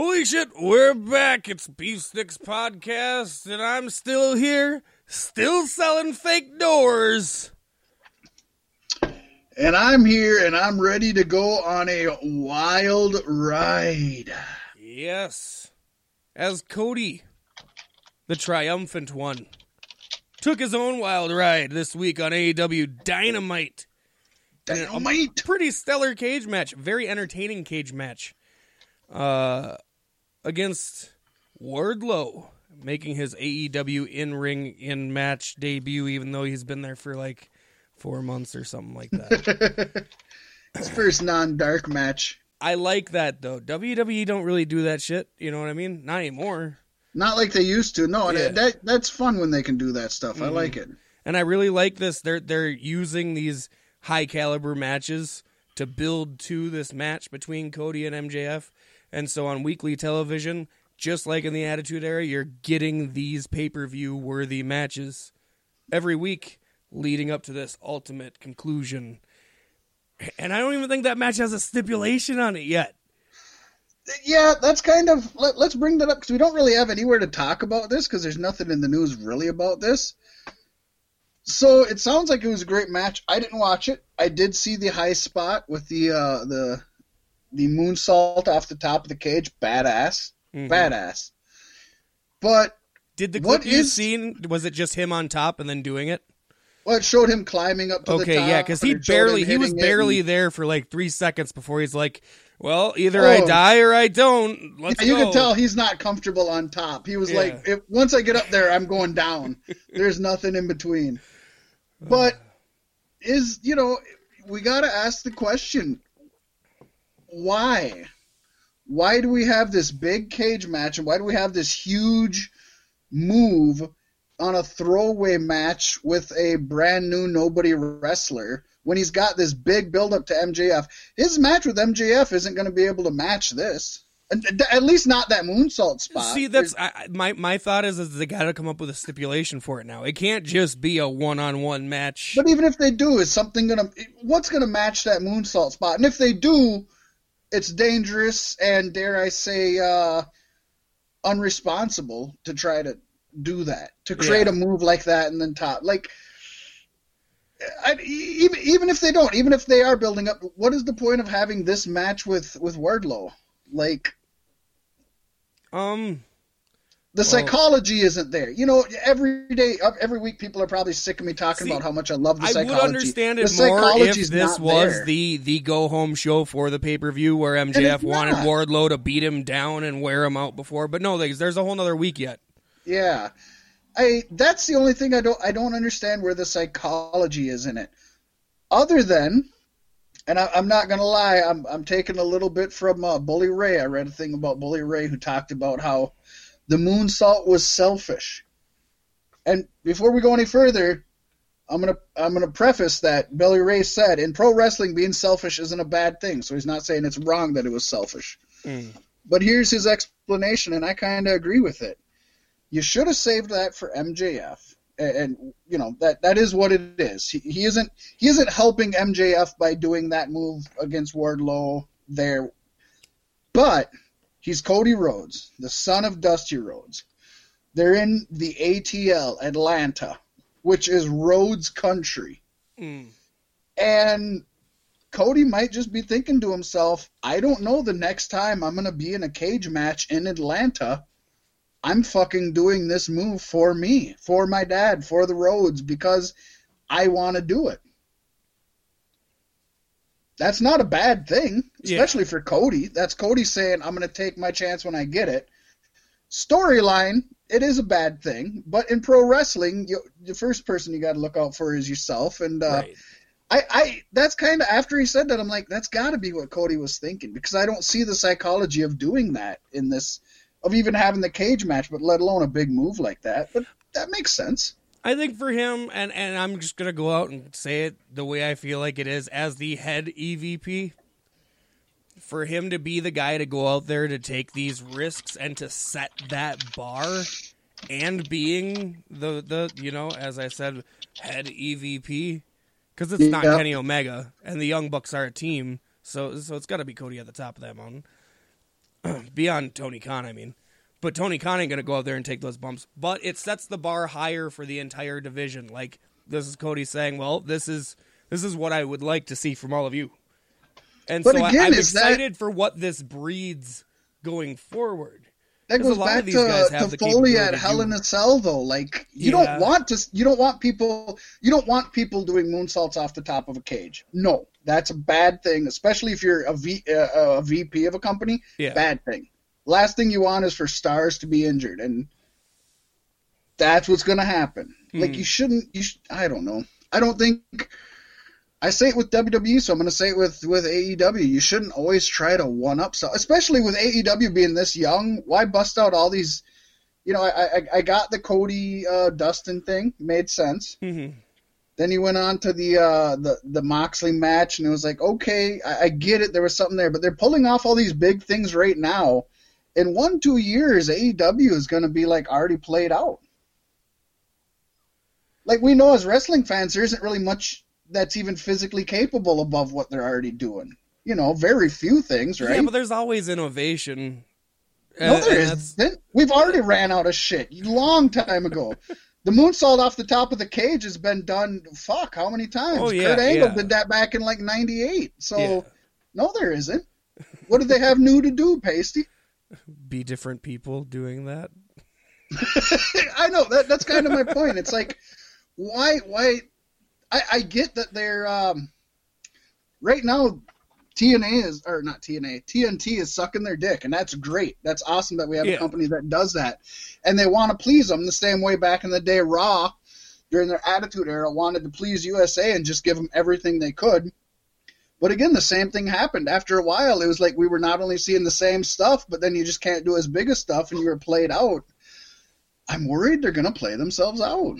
Holy shit, we're back. It's Beef Sticks Podcast, and I'm still here, still selling fake doors. And I'm here and I'm ready to go on a wild ride. Yes. As Cody, the triumphant one, took his own wild ride this week on AEW Dynamite. Dynamite. Pretty stellar cage match, very entertaining cage match. Uh, against Wardlow, making his AEW in ring in match debut, even though he's been there for like four months or something like that. His first non dark match. I like that though. WWE don't really do that shit. You know what I mean? Not anymore. Not like they used to. No, Yeah. that that's fun when they can do that stuff. I Mhm. like it. And I really like this. They're they're using these high caliber matches to build to this match between Cody and MJF. And so on weekly television, just like in the Attitude Era, you're getting these pay per view worthy matches every week leading up to this ultimate conclusion. And I don't even think that match has a stipulation on it yet. Yeah, that's kind of. Let, let's bring that up because we don't really have anywhere to talk about this because there's nothing in the news really about this. So it sounds like it was a great match. I didn't watch it. I did see the high spot with the uh, the the moonsault off the top of the cage. Badass, Mhm. badass. But Did the What clip you is- seen was it just him on top and then doing it? well, it showed him climbing up to the Okay, yeah, because he barely he was barely and- there for like three seconds before he's like, "Well, either I Oh. die or I don't." Let's Yeah, you go. can tell he's not comfortable on top. He was Yeah. like, if, once I get up there, I'm going down. There's nothing in between. But is you know, we got to ask the question: Why? Why do we have this big cage match, and why do we have this huge move on a throwaway match with a brand new nobody wrestler? When he's got this big build up to MJF, his match with MJF isn't going to be able to match this. At least not that moonsault spot. See, that's I, my my thought is is they got to come up with a stipulation for it now. It can't just be a one on one match. But even if they do, is something gonna what's gonna match that moonsault spot? And if they do, it's dangerous and dare I say, uh, unresponsible to try to do that to create Yeah. a move like that and then top like. I, even even if they don't, even if they are building up, what is the point of having this match with with Wardlow? Like um, the psychology isn't there. You know, every day, every week, people are probably sick of me talking See, about how much I love the psychology. I would understand The it more if this was there. the the go home show for the pay per view where MJF wanted not. Wardlow to beat him down and wear him out before. But no, there's a whole nother week yet. Yeah, I that's the only thing I don't I don't understand where the psychology is in it. Other than, and I, I'm not gonna lie, I'm I'm taking a little bit from uh, Bully Ray. I read a thing about Bully Ray who talked about how the moonsault was selfish. And before we go any further, I'm gonna I'm gonna preface that Bully Ray said in pro wrestling being selfish isn't a bad thing. So he's not saying it's wrong that it was selfish. Mm. But here's his explanation, and I kind of agree with it. You should have saved that for MJF, and, and you know that that is what it is. He, he isn't he isn't helping MJF by doing that move against Wardlow there, but he's Cody Rhodes, the son of Dusty Rhodes. They're in the ATL Atlanta, which is Rhodes country. Mm. And Cody might just be thinking to himself, I don't know the next time I'm going to be in a cage match in Atlanta. I'm fucking doing this move for me, for my dad, for the Rhodes, because I want to do it. That's not a bad thing, Yeah. especially for Cody. That's Cody saying, I'm going to take my chance when I get it. Storyline, it is a bad thing, but in pro wrestling, you, the first person you got to look out for is yourself. And uh, right. I, I that's kind of after he said that I'm like that's got to be what Cody was thinking because I don't see the psychology of doing that in this of even having the cage match but let alone a big move like that but that makes sense I think for him, and and I'm just gonna go out and say it the way I feel like it is as the head EVP. For him to be the guy to go out there to take these risks and to set that bar, and being the the you know as I said head EVP, because it's not Yeah. Kenny Omega and the Young Bucks are a team, so so it's got to be Cody at the top of that mountain. beyond Tony Khan, I mean. But Tony Khan ain't gonna go out there and take those bumps. But it sets the bar higher for the entire division. Like this is Cody saying, "Well, this is this is what I would like to see from all of you." And But so again, I, I'm is that- excited for what this breeds going forward. That goes lot back of these guys to, have to the Foley at to Hell in a Cell, though. Like you Yeah. don't want to, you don't want people, you don't want people doing moonsaults off the top of a cage. No, that's a bad thing, especially if you're a, v, uh, a VP of a company. Yeah. Bad thing. Last thing you want is for stars to be injured, and that's what's going to happen. Like Hmm. you shouldn't. You sh- I don't know. I don't think. I say it with WWE, so I'm going to say it with with AEW. You shouldn't always try to one up, so especially with AEW being this young. Why bust out all these? You know, I I, I got the Cody uh, Dustin thing, made sense. Mm-hmm. Then he went on to the uh, the the Moxley match, and it was like, okay, I, I get it. There was something there, but they're pulling off all these big things right now. In one two years, AEW is going to be like already played out. Like we know as wrestling fans, there isn't really much that's even physically capable above what they're already doing. You know, very few things, right? Yeah, but there's always innovation. No, And- there and that's- isn't. We've already ran out of shit long time ago. the moonsault off the top of the cage has been done. Fuck, how many times? Oh, yeah, Kurt Angle yeah. did that back in like '98. So Yeah. no, there isn't. What do they have new to do, Pasty? Be different people doing that. I know that that's kind of my point. It's like why why I, I get that they're um, right now TNA is or not TNA TNT is sucking their dick and that's great. That's awesome that we have Yeah. a company that does that and they want to please them the same way back in the day Raw during their Attitude Era wanted to please USA and just give them everything they could. But again, the same thing happened. After a while, it was like we were not only seeing the same stuff, but then you just can't do as big a stuff and you were played out. I'm worried they're going to play themselves out.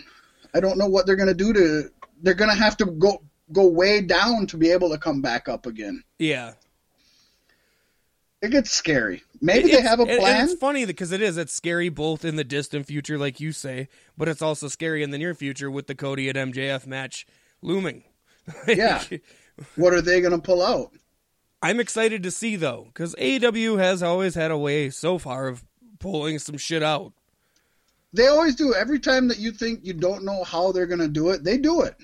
I don't know what they're going to do to. They're going to have to go go way down to be able to come back up again. Yeah. It gets scary. Maybe It- they have a plan. it's funny because it is. It's scary both in the distant future, like you say, but it's also scary in the near future with the Cody and MJF match looming. Yeah. What are they going to pull out? I'm excited to see though, because AEW has always had a way so far of pulling some shit out. They always do. Every time that you think you don't know how they're going to do it, they do it.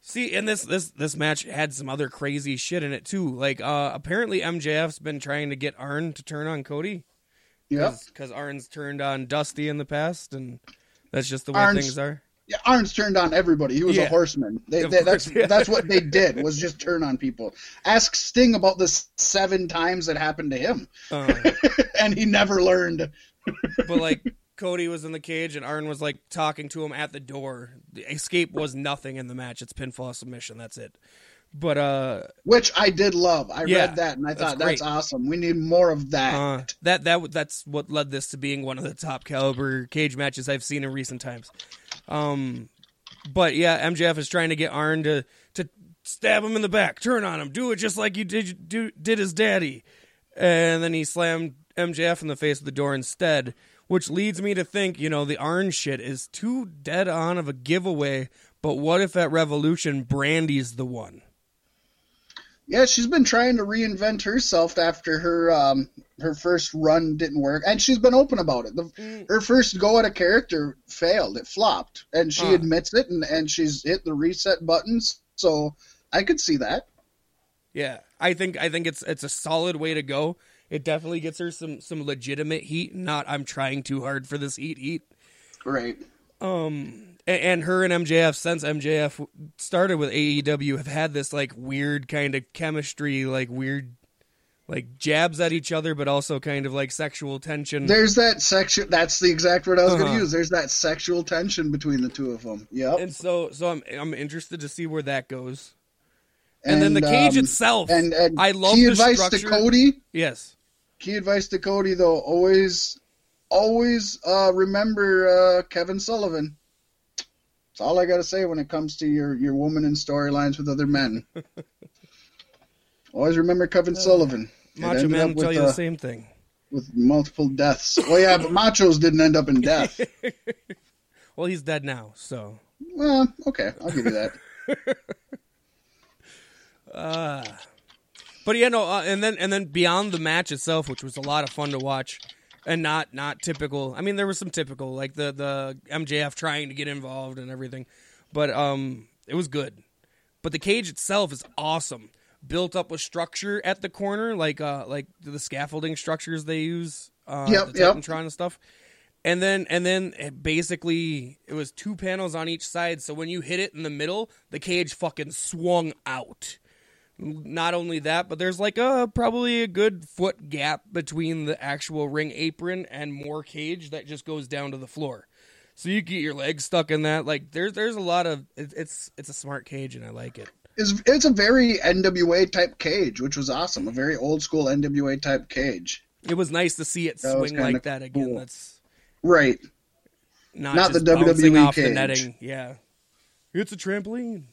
See, and this this this match had some other crazy shit in it too. Like, uh, apparently MJF's been trying to get Arn to turn on Cody. Yep. Because Arn's turned on Dusty in the past, and that's just the way Arn's- things are. Arn's turned on everybody. He was Yeah. a horseman. They, they, that's yeah. that's what they did was just turn on people. Ask Sting about the seven times that happened to him, Uh, and he never learned. but like Cody was in the cage and Arn was like talking to him at the door. The escape was nothing in the match. It's pinfall submission. That's it. But uh, Which I did love. I Yeah, read that and I that's thought that's great. awesome. We need more of that. uh that that that's what led this to being one of the top caliber cage matches I've seen in recent times. Um, but yeah, MJF is trying to get Arn to to stab him in the back, turn on him, do it just like you did do, did his daddy, and then he slammed MJF in the face of the door instead. Which leads me to think, you know, the Arn shit is too dead on of a giveaway. But what if at Revolution, Brandi's the one? Yeah, she's been trying to reinvent herself after her um, her first run didn't work, and she's been open about it. The, her first go at a character failed; it flopped, and she admits it, and, and she's hit the reset buttons. So I could see that. Yeah, I think I think it's it's a solid way to go. It definitely gets her some some legitimate heat. Not I'm trying too hard for this heat heat. Right. Um, and her and MJF since MJF started with AEW have had this like weird kind of chemistry, like weird, like jabs at each other, but also kind of like sexual tension. There's that sexual. That's the exact word I was going Uh-huh. to use. There's that sexual tension between the two of them. Yep. and so so I'm I'm interested to see where that goes. And, then the cage um, itself, And, and I love key the advice structure. to Cody. Yes, Key advice to Cody though: always, always uh, remember uh, Kevin Sullivan. That's all I got to say when it comes to your your woman in storylines with other men. always remember Kevin Sullivan. Macho Man will tell you uh, the same thing. with multiple deaths. Well, yeah, but Machos didn't end up in death. Well, he's dead now, so Well, okay, I'll give you that. uh But yeah, no, uh, and then and then beyond the match itself, which was a lot of fun to watch, and not not typical. I mean, there was some typical, like the the MJF trying to get involved and everything, but um, it was good. But the cage itself is awesome, built up with structure at the corner, like uh like the scaffolding structures they use, uh, Yep, the yep. Titantron and stuff. And then and then it basically it was two panels on each side, so when you hit it in the middle, the cage fucking swung out not only that, but there's like a probably a good foot gap between the actual ring apron and more cage that just goes down to the floor. So you get your legs stuck in that. Like there's there's a lot of it, it's it's a smart cage and I like it. It's, it's a very NWA type cage, which was awesome. A very old school NWA type cage. It was nice to see it That swing like that again. cool. That's Right. not, Not the WWE off the cage. netting. Yeah, it's a trampoline.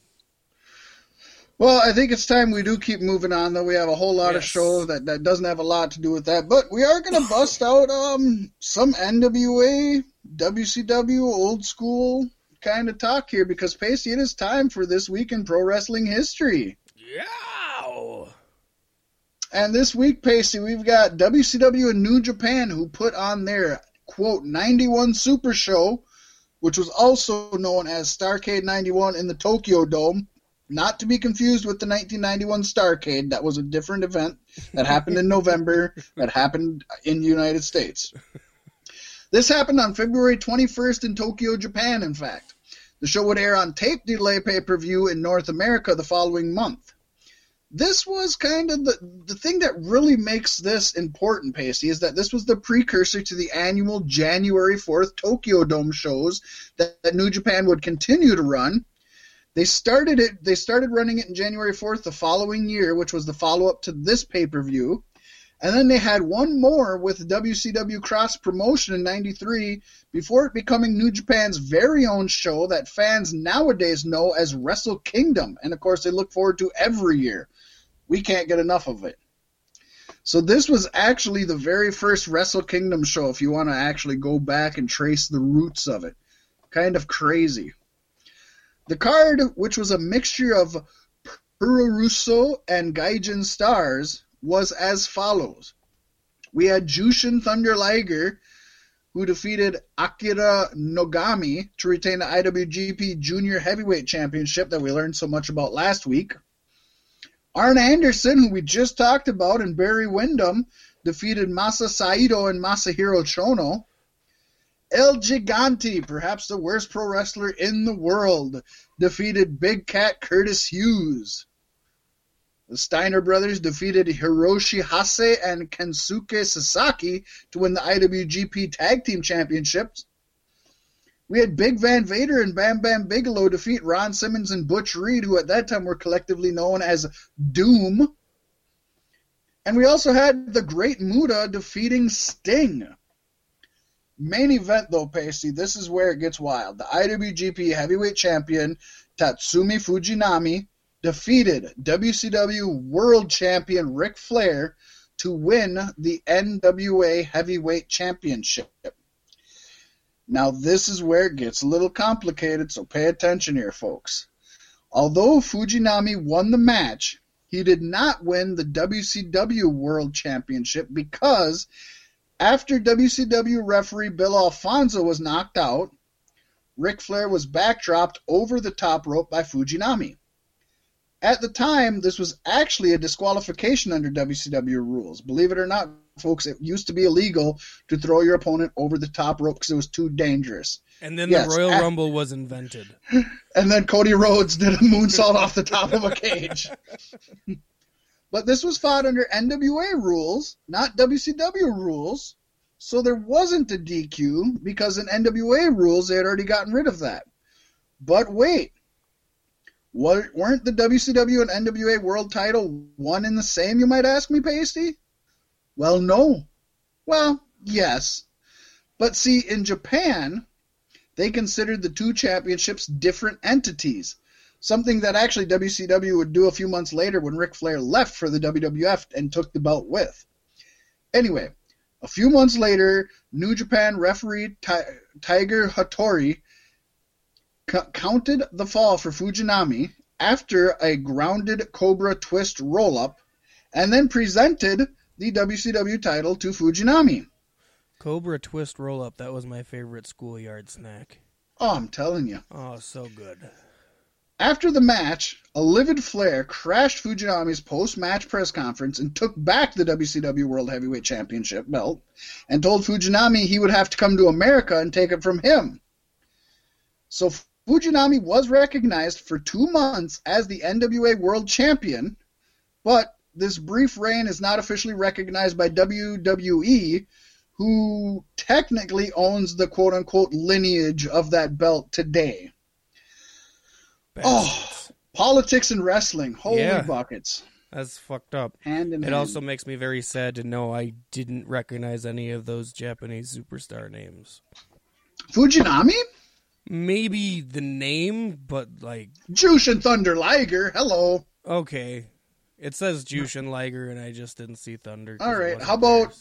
Well, I think it's time we do keep moving on, though. We have a whole lot of Yes. show that, that doesn't have a lot to do with that. But we are going to bust out um some NWA, WCW, old school kind of talk here because, Pacey, it is time for This Week in Pro Wrestling History. Yeah. And this week, Pacey, we've got WCW and New Japan who put on their, quote, 91 Super Show, which was also known as Starcade 91 in the Tokyo Dome. Not to be confused with the 1991 Starcade. That was a different event that happened in November, that happened in the United States. This happened on February 21st in Tokyo, Japan, in fact. The show would air on tape delay pay per view in North America the following month this was kind of the the thing that really makes this important, Pacey, is that this was the precursor to the annual January 4th Tokyo Dome shows that, that New Japan would continue to run. They started it they started running it in January 4th the following year, which was the follow-up to this pay-per-view. And then they had one more with WCW Cross Promotion in 93 before it becoming New Japan's very own show that fans nowadays know as Wrestle Kingdom. And of course, they look forward to every year. We can't get enough of it. So this was actually the very first Wrestle Kingdom show if you want to actually go back and trace the roots of it. Kind of crazy. The card, which was a mixture of Puroresu and Gaijin stars, was as follows. We had Jushin Thunder Liger, who defeated Akira Nogami to retain the IWGP Junior Heavyweight Championship that we learned so much about last week. Arn Anderson, who we just talked about, and Barry Windham defeated Masa Saito and Masahiro Chono. El Gigante, perhaps the worst pro wrestler in the world, defeated Big Cat Curtis Hughes. The Steiner brothers defeated Hiroshi Hase and Kensuke Sasaki to win the IWGP Tag Team Championships. We had Big Van Vader and Bam Bam Bigelow defeat Ron Simmons and Butch Reed, who at that time were collectively known as Doom. And we also had the Great Muta defeating Sting. Main event, though, Pacey, this is where it gets wild. The IWGP Heavyweight Champion Tatsumi Fujinami defeated WCW World Champion Ric Flair to win the NWA Heavyweight Championship. Now, this is where it gets a little complicated, so pay attention here, folks. Although Fujinami won the match, he did not win the WCW World Championship because after WCW referee Bill Alfonso was knocked out, Ric Flair was backdropped over the top rope by Fujinami. At the time, this was actually a disqualification under WCW rules. Believe it or not, folks, it used to be illegal to throw your opponent over the top rope because it was too dangerous. And then Yes, the Royal a- Rumble was invented. And then Cody Rhodes did a moonsault off the top of a cage. but this was fought under NWA rules, not WCW rules. So there wasn't a DQ because in NWA rules they had already gotten rid of that. But wait, weren't the WCW and NWA world title one and the same, you might ask me, Pasty? Well, no. Well, yes. But see, in Japan, they considered the two championships different entities. Something that actually WCW would do a few months later when Ric Flair left for the WWF and took the belt with. Anyway, a few months later, New Japan referee Ti- Tiger Hattori c- counted the fall for Fujinami after a grounded Cobra twist roll up and then presented the WCW title to Fujinami. Cobra Twist roll up. That was my favorite schoolyard snack. Oh, I'm telling you. Oh, so good. After the match, a livid Flair crashed Fujinami's post-match press conference and took back the WCW World Heavyweight Championship belt and told Fujinami he would have to come to America and take it from him. So Fujinami was recognized for two months as the NWA World Champion, but this brief reign is not officially recognized by WWE, who technically owns the quote unquote lineage of that belt today. Bastards. Oh, politics and wrestling. Holy Yeah. buckets. That's fucked up. Hand in It hand. also makes me very sad to know I didn't recognize any of those Japanese superstar names. Fujinami? Maybe the name, but like, Jushin Thunder Liger. Hello. okay. It says Jushin Liger, and I just didn't see Thunder. All right, how about-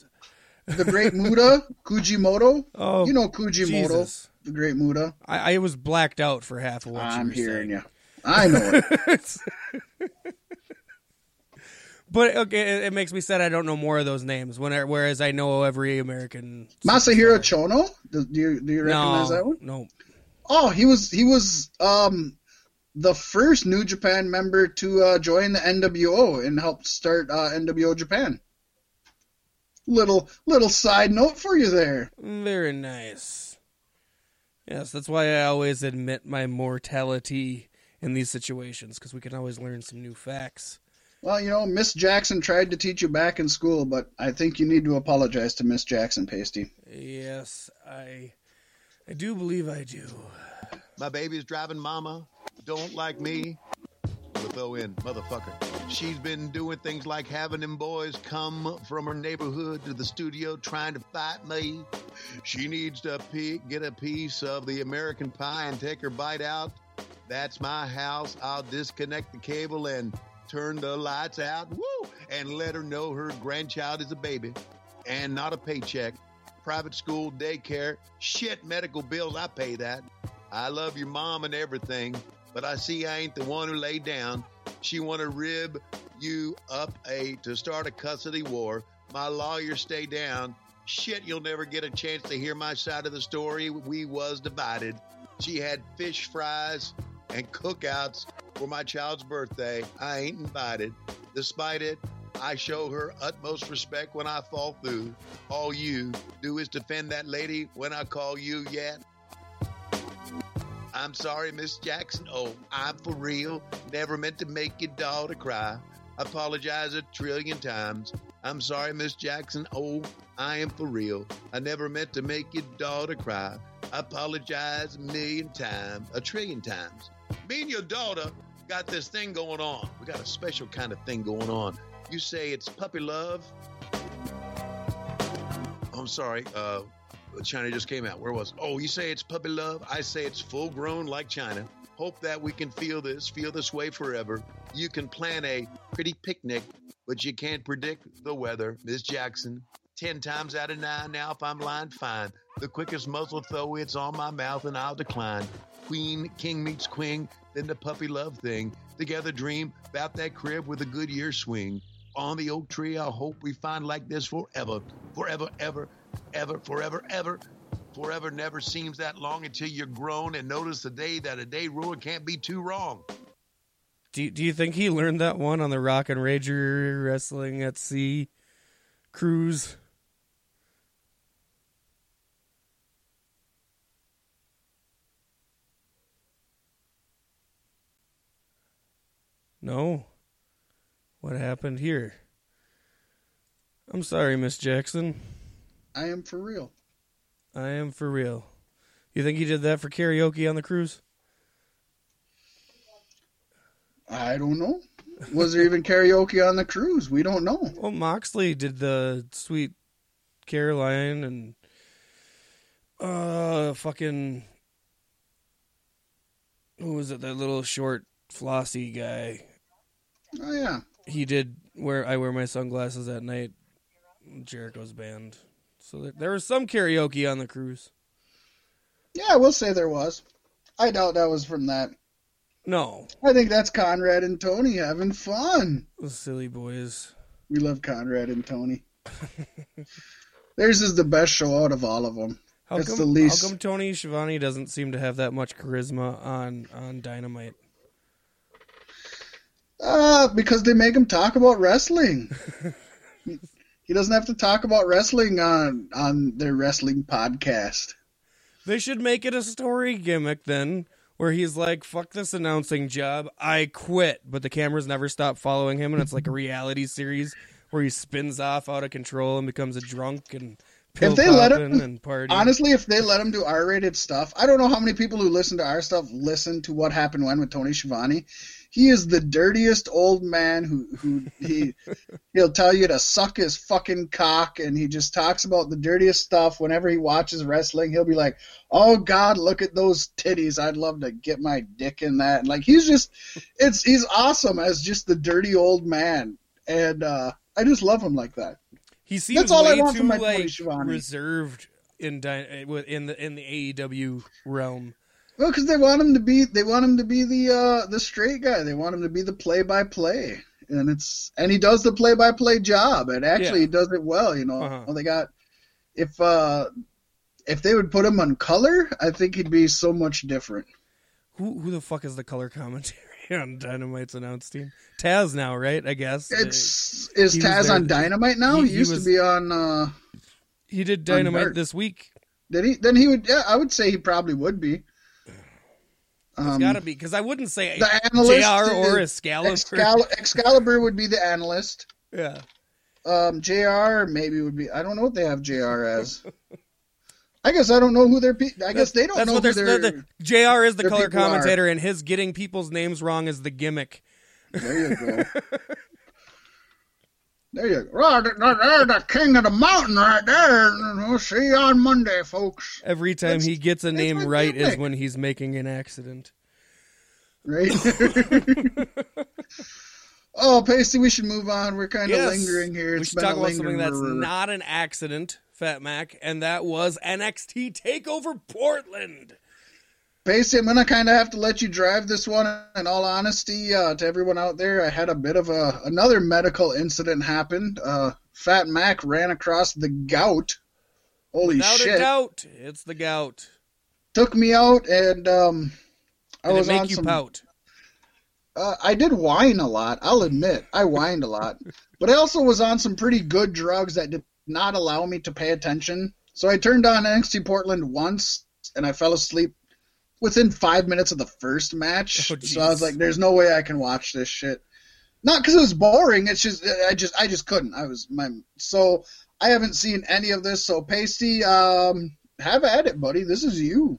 The Great Muta, Kujimoto. Oh, You know Kujimoto, Jesus. The Great Muta. I, I was blacked out for half of what you I'm were hearing saying. you. I know it. but okay, it, it makes me sad I don't know more of those names. When I, whereas I know every American. Masahiro superstar. Chono. Do, do you do you recognize no, that one? No, Oh, he was he was um the first New Japan member to uh, join the NWO and helped start uh, NWO Japan. Little little side note for you there. very nice. Yes, that's why I always admit my mortality in these situations because we can always learn some new facts. Well, you know, Miss Jackson tried to teach you back in school, but I think you need to apologize to Miss Jackson, Pasty. Yes, I, I do believe I do. My baby's driving mama. Don't like me. With O-N, motherfucker. She's been doing things like having them boys come from her neighborhood to the studio trying to fight me. She needs to get a piece of the American pie and take her bite out. That's my house. I'll disconnect the cable and turn the lights out. Woo! And let her know her grandchild is a baby and not a paycheck. Private school, daycare, shit, medical bills, I pay that. I love your mom and everything, but I see I ain't the one who laid down. She want to rib you up a to start a custody war. My lawyer stay down. Shit, you'll never get a chance to hear my side of the story. We was divided. She had fish fries and cookouts for my child's birthday. I ain't invited. Despite it, I show her utmost respect when I fall through. All you do is defend that lady when I call you yet. I'm sorry, Miss Jackson. Oh, I'm for real. Never meant to make your daughter cry. Apologize a trillion times. I'm sorry, Miss Jackson. Oh, I am for real. I never meant to make your daughter cry. Apologize a million times, a trillion times. Me and your daughter got this thing going on. We got a special kind of thing going on. You say it's puppy love. I'm sorry. Uh, China just came out. Where was? Oh, you say it's puppy love. I say it's full grown like China. Hope that we can feel this, feel this way forever. You can plan a pretty picnic, but you can't predict the weather, Miss Jackson. Ten times out of nine, now if I'm lying, fine. The quickest muzzle throw, it's on my mouth and I'll decline. Queen, king meets queen, then the puppy love thing. Together dream about that crib with a good year swing. On the oak tree, I hope we find like this forever, forever, ever, ever, forever, ever. Forever never seems that long until you're grown and notice the day that a day ruler can't be too wrong. Do you, do you think he learned that one on the Rock and Rager Wrestling at Sea cruise? No. What happened here? I'm sorry, Miss Jackson. I am for real. I am for real. You think he did that for karaoke on the cruise? I don't know. Was there even karaoke on the cruise? We don't know. Well, Moxley did the Sweet Caroline and uh fucking who was it? That little short flossy guy. Oh yeah. He did where I wear my sunglasses at night. Jericho's band. So there, there was some karaoke on the cruise. Yeah, we'll say there was. I doubt that was from that. No, I think that's Conrad and Tony having fun. those silly boys. We love Conrad and Tony. Theirs is the best show out of all of them. How It's come, the least- how come Tony Schiavone doesn't seem to have that much charisma on on Dynamite? Uh, because they make him talk about wrestling. he doesn't have to talk about wrestling on on their wrestling podcast. They should make it a story gimmick then, where he's like, "Fuck this announcing job, I quit," but the cameras never stop following him, and it's like a reality series where he spins off out of control and becomes a drunk and pill If they let him- and party. Honestly, if they let him do R-rated stuff, I don't know how many people who listen to our stuff listen to what happened when with Tony Schiavone. He is the dirtiest old man who who he he'll tell you to suck his fucking cock, and he just talks about the dirtiest stuff. Whenever he watches wrestling, he'll be like, "Oh God, look at those titties! I'd love to get my dick in that." And like he's just, it's he's awesome as just the dirty old man, and uh, I just love him like that. he seems that's all I way want too from my like reserved in in the in the AEW realm. Well, because they want him to be they want him to be the uh, the straight guy. They want him to be the play by play, and it's and he does the play by play job. And actually, Yeah. he does it well. You know, Uh-huh. well, they got if uh if they would put him on color, I think he'd be so much different. Who who the fuck is the color commentary on Dynamite's announce team? Taz now, right? I guess It's is he Taz on Dynamite now? he- He, he used was- to be on. uh he did Dynamite this week. Did he? Then he would. Yeah, I would say he probably would be. It's Um, got to be because I wouldn't say the analyst Jr. or Excalibur. Excal- Excalibur would be the analyst. yeah, Um, JR maybe would be. I don't know what they have JR as. I guess I don't know who their. Pe- I guess they don't that's know what who they're. their. The, Jr. is the color people are. commentator, and his getting people's names wrong is the gimmick. There you go. there you go. Right, there's the king of the mountain right there. We'll see you on Monday, folks. Every time That's- he gets a name right is when he's making an accident. Right. oh, Pasty, we should move on. We're kind of Yes. lingering here. we It's should been talk a about something that's not an accident, Fat Mack, and that was NXT Takeover Portland. Pacey, I'm gonna kind of have to let you drive this one. In all honesty, uh, to everyone out there, I had a bit of a another medical incident happen. Uh, Fat Mack ran across the gout. Holy Without shit! a doubt, it's the gout. Took me out, and um, I Did it was make on you some. pout? Uh, I did whine a lot. I'll admit, I whined a lot, but I also was on some pretty good drugs that did not allow me to pay attention. So I turned on NXT Portland once, and I fell asleep within five minutes of the first match. Oh, so I was like, "There's no way I can watch this shit." Not because it was boring. It's just I just I just couldn't. I was my so I haven't seen any of this. So Pasty, um, have at it, buddy. This is you.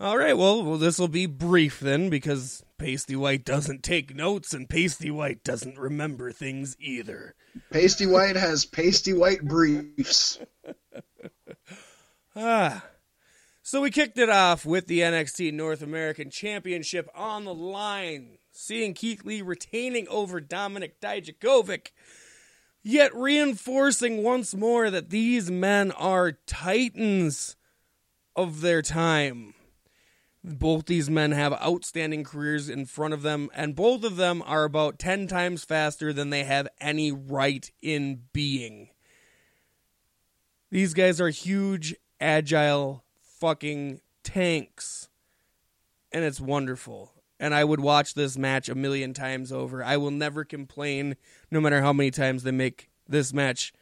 All right, well, well this will be brief then because Pasty White doesn't take notes and Pasty White doesn't remember things either. Pasty White has pasty white briefs. Ah. So we kicked it off with the NXT North American Championship on the line, seeing Keith Lee retaining over Dominik Dijakovic, yet reinforcing once more that these men are titans of their time. Both these men have outstanding careers in front of them, and both of them are about 10 times faster than they have any right in being. These guys are huge, agile fucking tanks. And it's wonderful. And I would watch this match a million times over. I will never complain, no matter how many times they make this match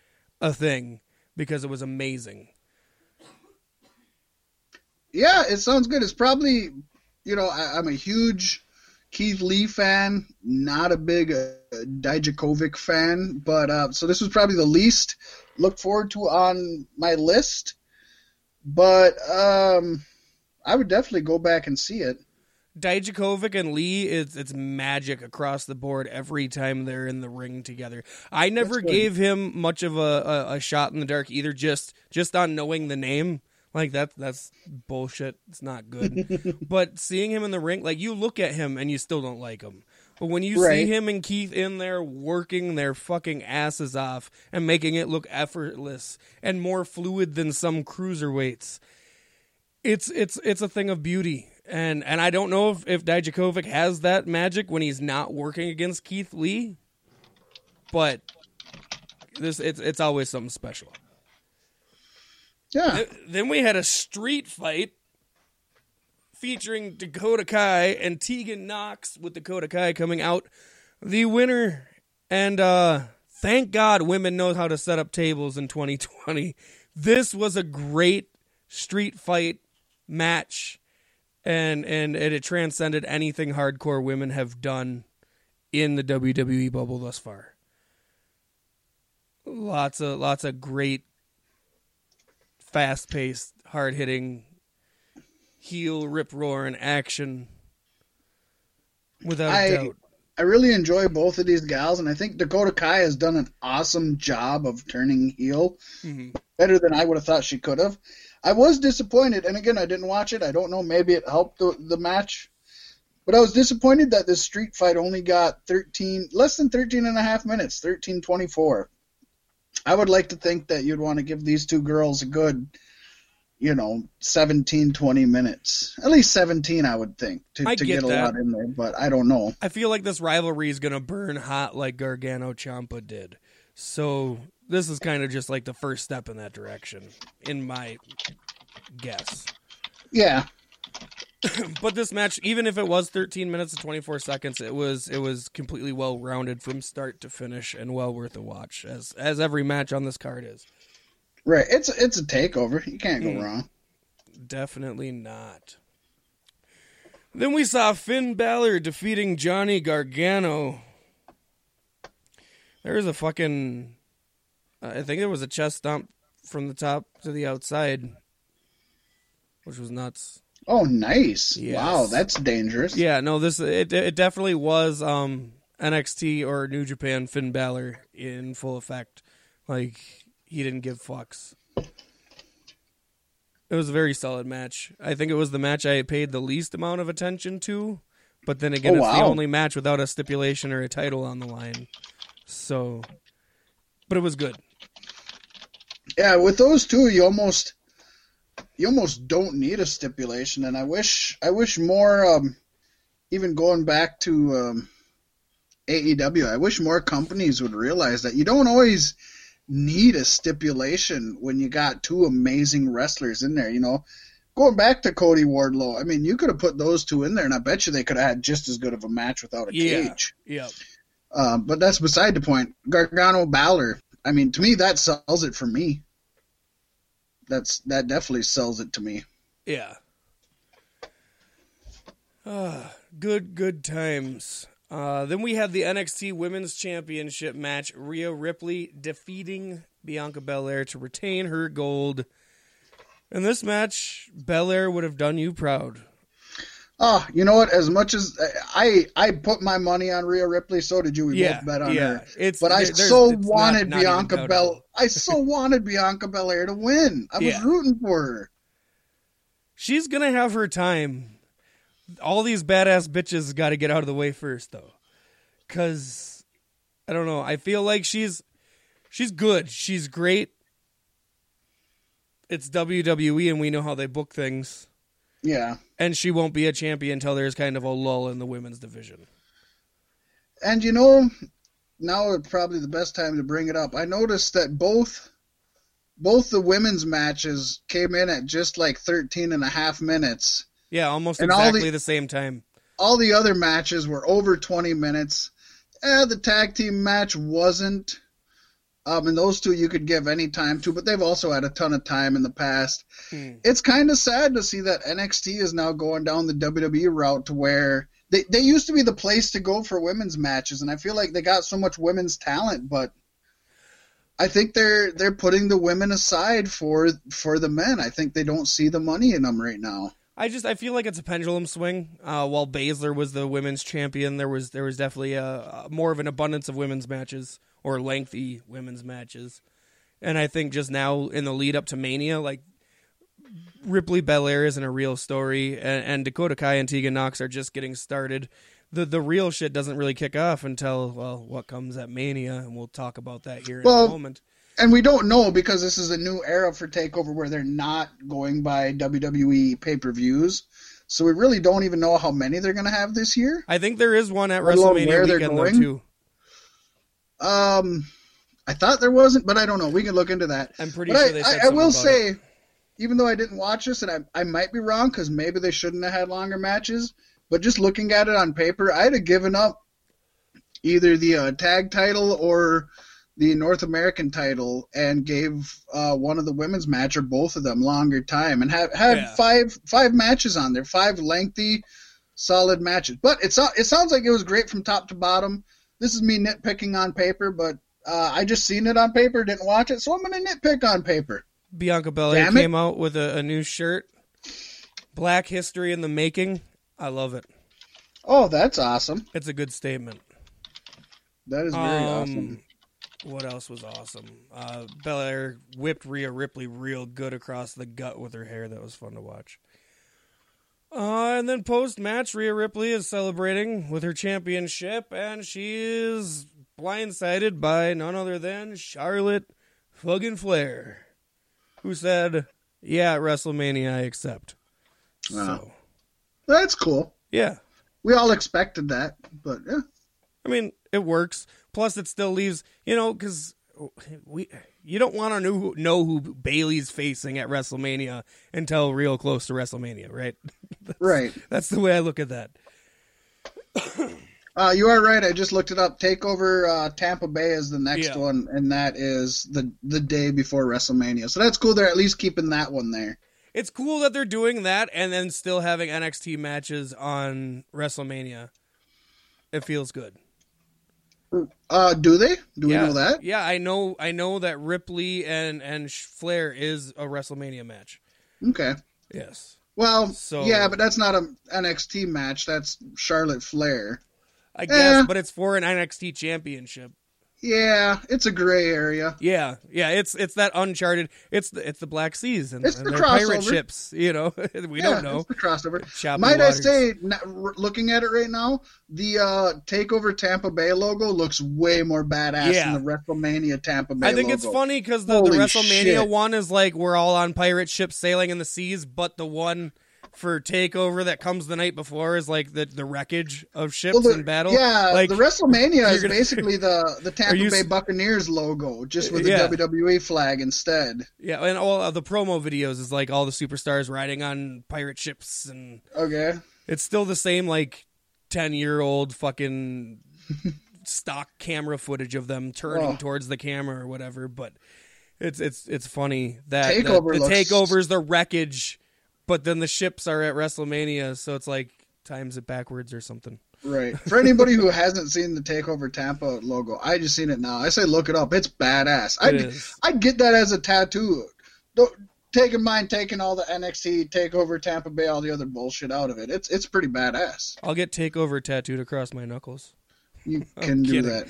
a thing, because it was amazing. Yeah, it sounds good. It's probably, you know, I, I'm a huge Keith Lee fan, not a big uh, Dijakovic fan, but uh, so this was probably the least looked forward to on my list. But um, I would definitely go back and see it. Dijakovic and Lee, it's it's magic across the board every time they're in the ring together. I never gave him much of a, a, a shot in the dark either, just just on knowing the name. Like that that's bullshit. It's not good. but seeing him in the ring, like you look at him and you still don't like him. But when you see him and Keith in there working their fucking asses off and making it look effortless and more fluid than some cruiserweights, it's it's it's a thing of beauty. And and I don't know if if Dijakovic has that magic when he's not working against Keith Lee. but this it's it's always something special. Yeah. Th- Then we had a street fight featuring Dakota Kai and Tegan Nox with Dakota Kai coming out the winner. And uh thank God women know how to set up tables in 2020. This was a great street fight match and and it, transcended anything hardcore women have done in the WWE bubble thus far. Lots of lots of great fast paced, hard hitting, heel rip roaring action. Without a I- doubt. I really enjoy both of these gals, and I think Dakota Kai has done an awesome job of turning heel, Mhm. better than I would have thought she could have. I was disappointed, and again, I didn't watch it. I don't know. Maybe it helped the, the match, but I was disappointed that this street fight only got 13, less than 13 and a half minutes, 13:24. I would like to think that you'd want to give these two girls a good, you know, 17, 20 minutes, at least 17, I would think, to, I to get get, a lot in there. But I don't know. I feel like this rivalry is going to burn hot like Gargano Ciampa did. So this is kind of just like the first step in that direction, in my guess. Yeah, But this match, even if it was 13 minutes and 24 seconds, it was it was completely well rounded from start to finish and well worth a watch, as as every match on this card is. Right. It's it's a takeover. You can't go Mm. wrong. Definitely not. Then we saw Finn Balor defeating Johnny Gargano. There was a fucking. I think there was a chest stomp from the top to the outside, which was nuts. Oh, nice! Yes. Wow, that's dangerous. Yeah, no, this it it definitely was um NXT or New Japan Finn Balor in full effect. Like he didn't give fucks. It was a very solid match. I think it was the match I paid the least amount of attention to, but then again, Oh, it's the only match without a stipulation or a title on the line. So, but it was good. Yeah, with those two, you almost you almost don't need a stipulation, and I wish I wish more. Um, even going back to um, AEW, I wish more companies would realize that you don't always need a stipulation when you got two amazing wrestlers in there. You know, going back to Cody Wardlow, I mean, you could have put those two in there, and I bet you they could have had just as good of a match without a Yeah. cage. Yeah, Um, but that's beside the point. Gargano Balor. I mean, to me, that sells it for me. That's that definitely sells it to me. yeah. Ah, good, good times. Uh, then we had the NXT Women's Championship match. Rhea Ripley defeating Bianca Belair to retain her gold. In this match, Belair would have done you proud. Oh, you know what? As much as I I put my money on Rhea Ripley, so did you. We Yeah, both bet on yeah. her. It's But I so not- wanted not even Bianca. Bel. I so wanted Bianca Belair to win. I was Yeah. rooting for her. She's gonna have her time. All these badass bitches got to get out of the way first, though, because I don't know. I feel like she's she's good. She's great. It's WWE, and we know how they book things. Yeah. And she won't be a champion until there's kind of a lull in the women's division. And you know, now is probably the best time to bring it up. I noticed that both both the women's matches came in at just like 13 and a half minutes. Yeah, almost And all exactly the- the same time. All the other matches were over 20 minutes. Eh, the tag team match wasn't. Um, and those two you could give any time to, but they've also had a ton of time in the past. Hmm. It's kind of sad to see that NXT is now going down the WWE route to where they, they used to be the place to go for women's matches, and I feel like they got so much women's talent, but I think they're they're putting the women aside for for the men. I think they don't see the money in them right now. I just I feel like it's a pendulum swing. Uh, while Baszler was the women's champion, there was there was definitely a, a more of an abundance of women's matches or lengthy women's matches, and I think just now in the lead up to Mania, like Ripley Belair isn't a real story, and, and Dakota Kai and Tegan Nox are just getting started. The the real shit doesn't really kick off until well what comes at Mania, and we'll talk about that here in Well, a moment. And we don't know because this is a new era for Takeover where they're not going by WWE pay per views. So we really don't even know how many they're going to have this year. I think there is one at Let WrestleMania where they're weekend though too. Um, I thought there wasn't, but I don't know. We can look into that. I'm pretty But sure I, they I, I will say, it. even though I didn't watch this, and I, I might be wrong because maybe they shouldn't have had longer matches, but just looking at it on paper, I'd have given up either the uh, tag title or the North American title and gave uh, one of the women's match or both of them longer time and have had Yeah. five five matches on there, five lengthy, solid matches. But it so- it sounds like it was great from top to bottom. This is me nitpicking on paper, but uh, I just seen it on paper, didn't watch it, so I'm gonna nitpick on paper. Bianca Belair came out with a, a new shirt. Black history in the making. I love it. Oh, that's awesome. It's a good statement. That is very Um, awesome. What else was awesome? Uh, Belair whipped Rhea Ripley real good across the gut with her hair. That was fun to watch. Uh, and then post match, Rhea Ripley is celebrating with her championship, and she is blindsided by none other than Charlotte fucking Flair, who said, "Yeah, at WrestleMania, I accept." Wow. So, That's cool. yeah, We all expected that, but yeah. I mean, it works. Plus, it still leaves you know because we you don't want to know, know who Bayley's facing at WrestleMania until real close to WrestleMania, right? Right. That's the way I look at that. Uh, you are right. I just looked it up. Takeover uh, Tampa Bay is the next Yeah. one, and that is the the day before WrestleMania. So that's cool. They're at least keeping that one there. It's cool that they're doing that and then still having NXT matches on WrestleMania. It feels good. Uh, do they? Do yeah. we know that? Yeah, I know. I know that Ripley and and Flair is a WrestleMania match. Okay. Yes. Well, So- yeah, but that's not a NXT match. That's Charlotte Flair. I guess, Eh. but it's for an NXT championship. Yeah, it's a gray area. Yeah, yeah, it's it's that uncharted. It's the it's the Black Seas and, It's and the pirate ships. You know, we yeah, don't know. It's the crossover. Might I say, looking at it right now, the uh, Takeover Tampa Bay logo looks way more badass Yeah. than the WrestleMania Tampa Bay. I think it's funny because the, the WrestleMania shit. one is like we're all on pirate ships sailing in the seas, but the one for Takeover that comes the night before is like the, the wreckage of ships Well, the- in battle. Yeah, like the WrestleMania is gonna- basically the the Tampa you Bay Buccaneers logo, just with the Yeah. WWE flag instead. yeah, and all of the promo videos is like all the superstars riding on pirate ships, and Okay. it's still the same like ten year old fucking stock camera footage of them turning Oh. towards the camera or whatever. But it's it's it's funny that the- Takeover the, looks- takeovers the wreckage, but then the ships are at WrestleMania, so it's like times it backwards or something. Right. For anybody who hasn't seen the Takeover Tampa logo, I just seen it now. I say look it up. It's badass. I'd, is. I'd get that as a tattoo. Don't, take in mind taking all the NXT Takeover Tampa Bay, all the other bullshit out of it. It's it's pretty badass. I'll get takeover tattooed across my knuckles. You can do that.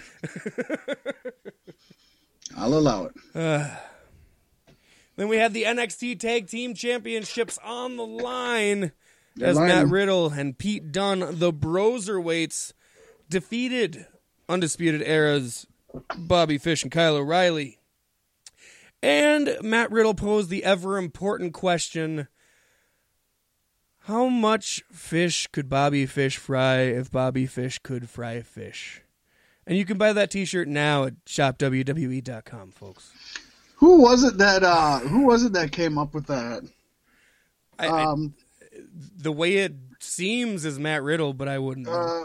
I'll allow it. Then we have the NXT Tag Team Championships on the line as line. Matt Riddle and Pete Dunne, the Broserweights, defeated Undisputed Era's Bobby Fish and Kyle O'Reilly. And Matt Riddle posed the ever important question How much fish could Bobby Fish fry if Bobby Fish could fry fish? And you can buy that t shirt now at shopwwe.com, folks. Who was it that uh who was it that came up with that? I, I- Um the way it seems is Matt Riddle, but I wouldn't. know. uh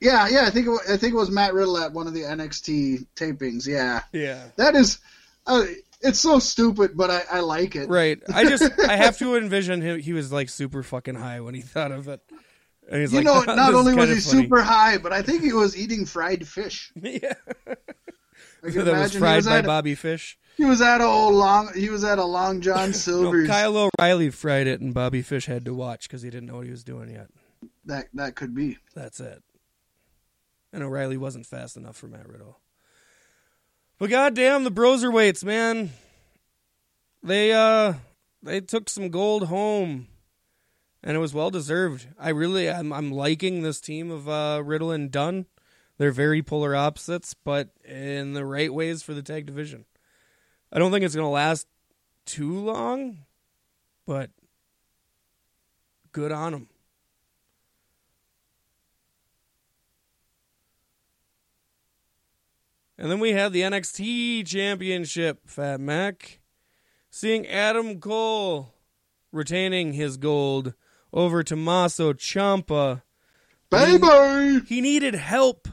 yeah, yeah, I think it was, I think it was Matt Riddle at one of the NXT tapings. Yeah. yeah, That is uh, it's so stupid, but I, I like it. right. I just I have to envision him. He was like super fucking high when he thought of it. And he's You like, know, "This not only was he funny." super high, but I think he was eating fried fish. yeah, I can that was imagine fried he was by at, Bobby Fish. He was at a old long. He was at a Long John Silver's. No. Kyle O'Reilly fried it, and Bobby Fish had to watch because he didn't know what he was doing yet. That that could be. That's it. And O'Reilly wasn't fast enough for Matt Riddle. But goddamn, the Broserweights, man. They uh they took some gold home. And it was well deserved. I really I'm I'm liking this team of uh Riddle and Dunne. They're very polar opposites, but in the right ways for the tag division. I don't think it's gonna last too long, but good on them. And then we have the NXT Championship, Fat Mack. Seeing Adam Cole retaining his gold over Tommaso Ciampa. Baby! He needed help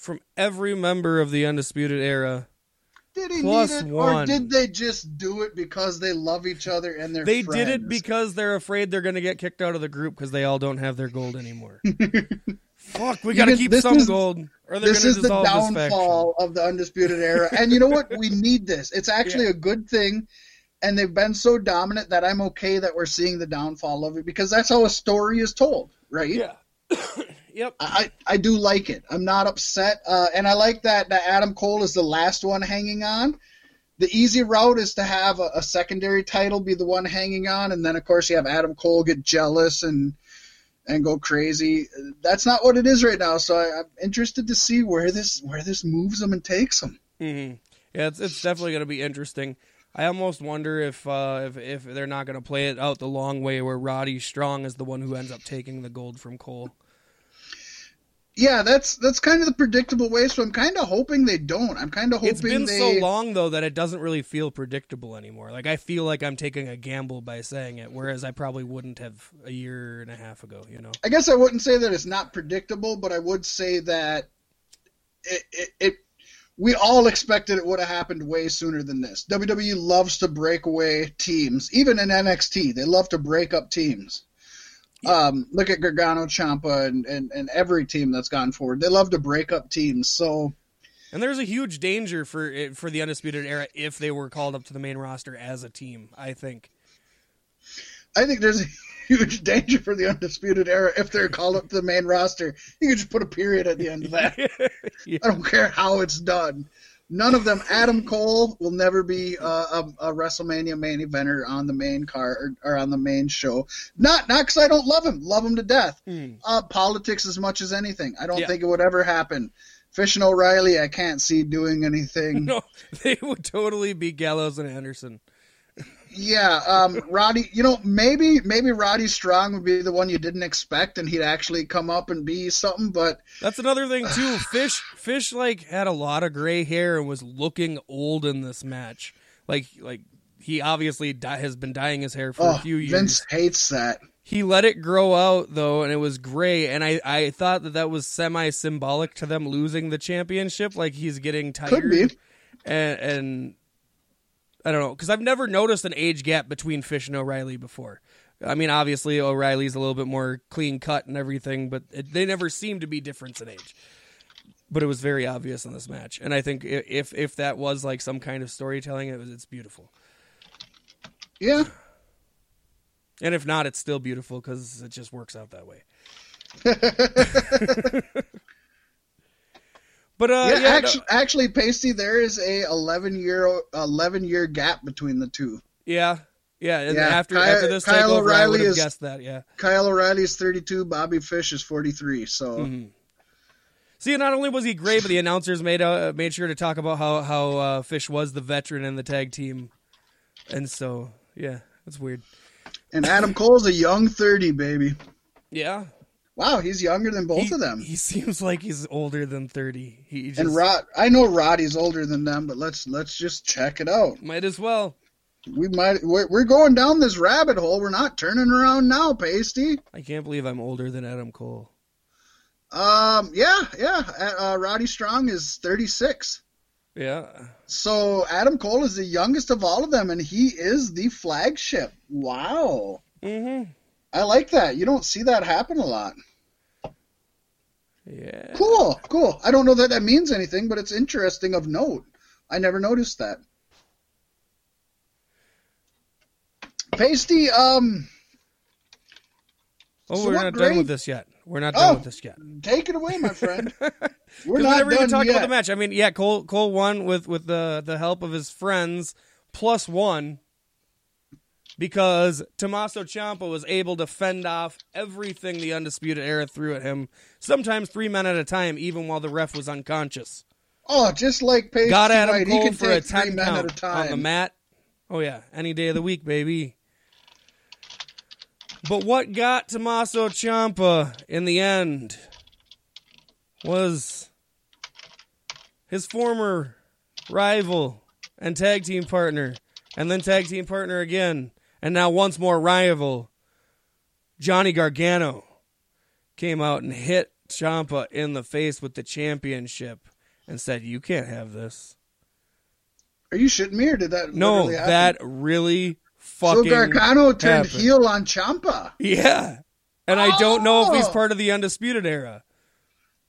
from every member of the Undisputed Era. Did he Plus need it, one. or did they just do it because they love each other and they're They friends? did it because they're afraid they're going to get kicked out of the group because they all don't have their gold anymore. Fuck, we got to keep some is- gold, or this is the downfall of the undisputed era and you know what we need this it's actually a good thing and they've been so dominant that i'm okay that we're seeing the downfall of it because that's how a story is told right Yeah. yep. I, I do like it. I'm not upset, uh, and I like that that Adam Cole is the last one hanging on. The easy route is to have a, a secondary title be the one hanging on, and then of course you have Adam Cole get jealous and and go crazy. That's not what it is right now. So I, I'm interested to see where this where this moves them and takes them. Mm-hmm. Yeah, it's it's definitely going to be interesting. I almost wonder if uh, if if they're not going to play it out the long way, where Roddy Strong is the one who ends up taking the gold from Cole. Yeah, that's that's kind of the predictable way. So I'm kind of hoping they don't. I'm kind of hoping It's been they. so long though that it doesn't really feel predictable anymore. Like I feel like I'm taking a gamble by saying it, whereas I probably wouldn't have a year and a half ago. You know. I guess I wouldn't say that it's not predictable, but I would say that it, it, it we all expected it would have happened way sooner than this. WWE loves to break away teams, even in NXT. They love to break up teams. Um, look at Gargano, Ciampa, and, and, and every team that's gone forward. They love to break up teams. So And there's a huge danger for for the undisputed era if they were called up to the main roster as a team. I think. I think there's a huge danger for the Undisputed Era if they're called up to the main roster. You can just put a period at the end of that. Yeah. I don't care how it's done. None of them. Adam Cole will never be uh, a, a WrestleMania main eventer on the main car or, or on the main show. Not not because I don't love him. Love him to death. Hmm. Uh, politics as much as anything. I don't Yeah. think it would ever happen. Fish and O'Reilly, I can't see doing anything. No, they would totally be Gallows and Anderson. Yeah, um, Roddy. You know, maybe maybe Roddy Strong would be the one you didn't expect, and he'd actually come up and be something. But That's another thing too. Fish, Fish, like had a lot of gray hair and was looking old in this match. Like, like he obviously di- has been dyeing his hair for oh, a few years. Vince hates that. He let it grow out though, and it was gray. And I, I thought that that was semi symbolic to them losing the championship. Like he's getting tired. Could be. And, and I don't know because I've never noticed an age gap between Fish and O'Reilly before. I mean, obviously O'Reilly's a little bit more clean cut and everything, but it, they never seem to be difference in age. But it was very obvious in this match, and I think if if that was like some kind of storytelling, it was it's beautiful. Yeah, And if not, it's still beautiful because it just works out that way. but uh, yeah. yeah, no- actually, actually, Paystee, there is a eleven year eleven year gap between the two. yeah, yeah. And Yeah, after Kyle- after this Kyle takeover, I O'Reilly would have is- guessed that. Yeah. Kyle O'Reilly is thirty two. Bobby Fish is forty three. So Mm-hmm. See, not only was he great, but the announcers made uh, made sure to talk about how how uh, Fish was the veteran in the tag team, and so yeah, that's weird. and Adam Cole's a young thirty baby. Yeah, Wow, he's younger than both he, of them. He seems like he's older than thirty. He just and Rod, I know Roddy's older than them, but let's let's just check it out. might as well. We might we're, we're going down this rabbit hole. We're not turning around now, Paystee. I can't believe I'm older than Adam Cole. Um, yeah, yeah. Uh, Roddy Strong is thirty six. Yeah, So Adam Cole is the youngest of all of them, and he is the flagship. Wow, mm-hmm. I like that. You don't see that happen a lot. Yeah. Cool, cool. I don't know that that means anything, but it's interesting of note. I never noticed that. Paystee, um, Oh, So we're not grade- done with this yet. We're not Oh. done with this yet. take it away, my friend. We're not never done even talked yet. about the match. I mean, yeah, Cole Cole won with with the the help of his friends plus one because Tommaso Ciampa was able to fend off everything the Undisputed Era threw at him, sometimes three men at a time, even while the ref was unconscious. Oh, just like Paystee Got Adam White, he Cole can for a ten men at a count time. on the mat. Oh yeah, any day of the week, baby. But what got Tommaso Ciampa in the end was his former rival and tag team partner, and then tag team partner again, and now once more rival, Johnny Gargano, came out and hit Ciampa in the face with the championship and said, "You can't have this." Are you shitting me, or did that? No, happen? that really fucking. So Gargano turned happened. heel on Ciampa. Yeah, and I don't know if he's Oh! part of the undisputed era.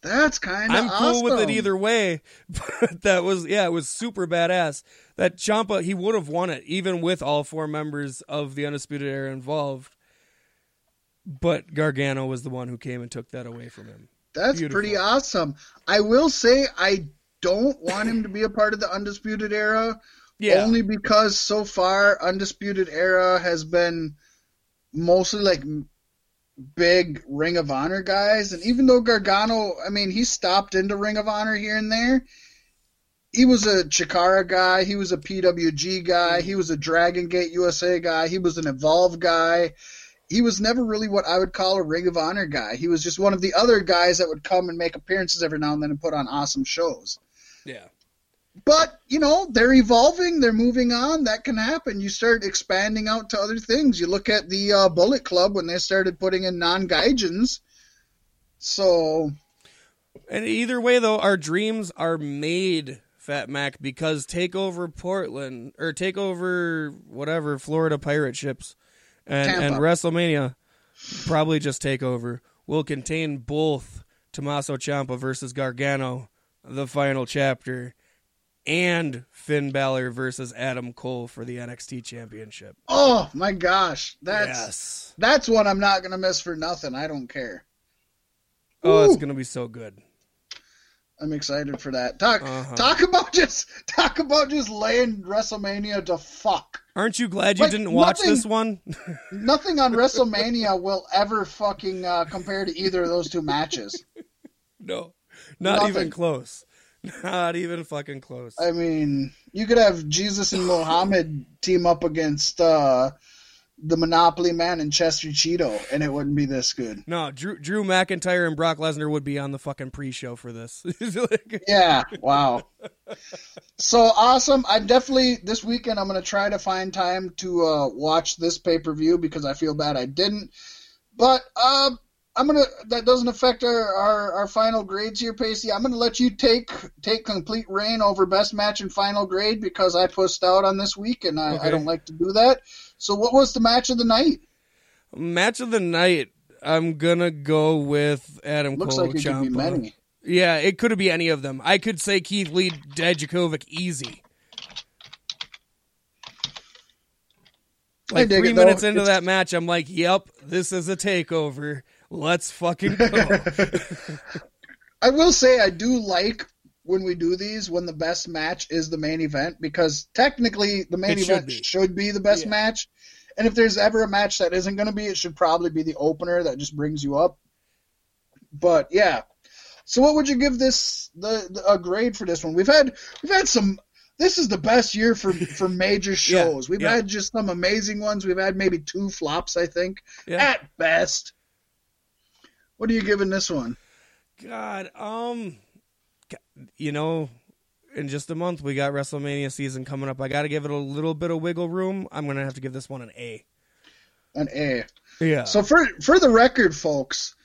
That's kind of I'm cool with it either way, but that was yeah, it was super badass. That Ciampa he would have won it even with all four members of the undisputed era involved. But Gargano was the one who came and took that away from him. That's Beautiful. pretty awesome. I will say I don't want him to be a part of the undisputed era. Yeah, Only because so far Undisputed Era has been mostly like big Ring of Honor guys, and even though Gargano, I mean, he stopped into Ring of Honor here and there. He was a Chikara guy. He was a PWG guy. He was a Dragon Gate USA guy. He was an Evolve guy. He was never really what I would call a Ring of Honor guy. He was just one of the other guys that would come and make appearances every now and then and put on awesome shows. yeah, But, you know, they're evolving, they're moving on. That can happen. You start expanding out to other things. You look at the uh, Bullet Club when they started putting in non Gaijins. So, And either way, though, our dreams are made, Fat Mack, because take over Portland or take over whatever Florida pirate ships and, Tampa. and WrestleMania, probably just Takeover, will contain both Tommaso Ciampa versus Gargano, the final chapter, and Finn Balor versus Adam Cole for the NXT Championship. oh my gosh, that's yes. that's one I'm not gonna miss for nothing. I don't care. Oh, it's gonna be so good. I'm excited for that. Talk Uh-huh. talk about just talk about just laying WrestleMania to fuck. Aren't you glad you Like, didn't watch nothing- this one? Nothing on WrestleMania will ever fucking uh, compare to either of those two matches. No, not even close. Not even fucking close. I mean, you could have Jesus and Mohammed team up against uh, the Monopoly Man and Chester Cheeto, and it wouldn't be this good. no, Drew Drew McIntyre and Brock Lesnar would be on the fucking pre-show for this. Like, Yeah, wow. So awesome. I definitely, this weekend, I'm going to try to find time to uh, watch this pay per view because I feel bad I didn't. But uh, I'm gonna. That doesn't affect our, our, our final grades here, Pacey. I'm gonna let you take take complete reign over best match and final grade because I pushed out on this week and I, Okay. I don't like to do that. So, what was the match of the night? match of the night. I'm gonna go with Adam Looks Cole. like it could be many. Yeah, it could be any of them. I could say Keith Lee, Dijakovic, easy. Like three minutes into that match, I'm like, "Yep, this is a takeover. Let's fucking go." I will say I do like when we do these when the best match is the main event because technically the main It should event be. should be the best Yeah. match. And if there's ever a match that isn't going to be, it should probably be the opener that just brings you up. But yeah. So what would you give this the, the a grade for this one? We've had we've had some this is the best year for for major shows. We've yeah. had just some amazing ones. We've had maybe two flops, I think, Yeah. at best. What are you giving this one? God, um, you know, in just a month we got WrestleMania season coming up. I got to give it a little bit of wiggle room. I'm gonna have to give this one an A. An A. Yeah. So for for the record, folks,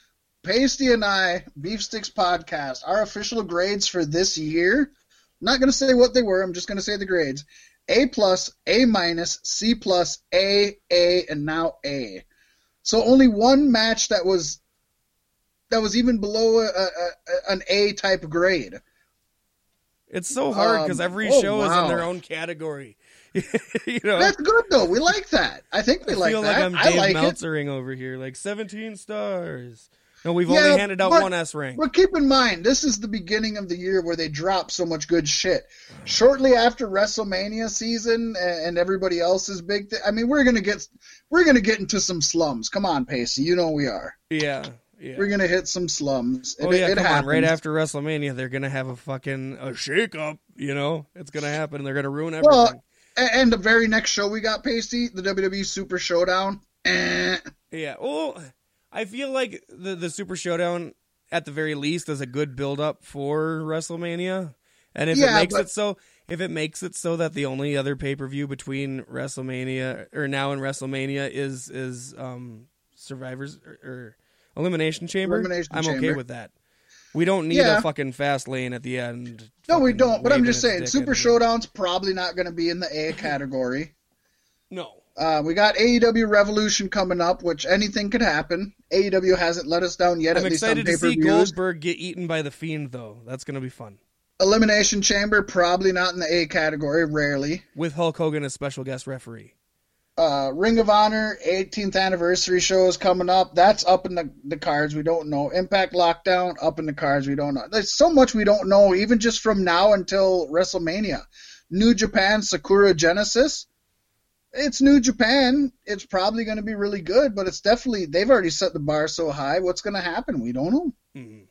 Paystee and I, Beef Sticks Podcast, our official grades for this year. I'm not going to say what they were. I'm just going to say the grades: A plus, A minus, C plus, A, A, and now A. So only one match that was that was even below a, a, a, an A type grade. it's so hard because um, every oh, show is in their own category. you know, That's good though. We like that. I think we like that. I like feel that. like I'm I Dave like it. Meltzering over here, like 17 stars. No, we've Yeah, only handed out but- one S ring. But keep in mind, this is the beginning of the year where they drop so much good shit. Shortly after WrestleMania season and everybody else's big thing, I mean, we're gonna get we're gonna get into some slums. Come on, Pacey, you know we are. Yeah, yeah. We're gonna hit some slums. Oh It- yeah, it come on! Right after WrestleMania, they're gonna have a fucking a shake up. You know, it's gonna happen. They're gonna ruin everything. Well, And the very next show we got, Pacey, the WWE Super Showdown. Eh. Yeah. Well, I feel like the the Super Showdown at the very least is a good build up for WrestleMania, And if Yeah, it makes but- it so, if it makes it so that the only other pay per view between WrestleMania or now in WrestleMania is is um Survivors or, or Elimination Chamber, Elimination I'm okay with that. We don't need Yeah. a fucking Fastlane at the end. No, we don't. But I'm just saying, Super. Showdown's probably not going to be in the A category. No. Uh, we got AEW Revolution coming up, which anything could happen. AEW hasn't let us down yet. I'm at least on excited to see. Goldberg get eaten by the Fiend, though. That's gonna be fun. Elimination Chamber probably not in the A category. Rarely. With Hulk Hogan as special guest referee. Uh, Ring of Honor 18th anniversary show is coming up. That's up in the, the cards. We don't know. Impact Lockdown up in the cards. We don't know. There's so much we don't know, even just from now until WrestleMania. New Japan Sakura Genesis. It's New Japan. It's probably going to be really good, but it's definitely they've already set the bar so high. What's going to happen? We don't know. Mhm.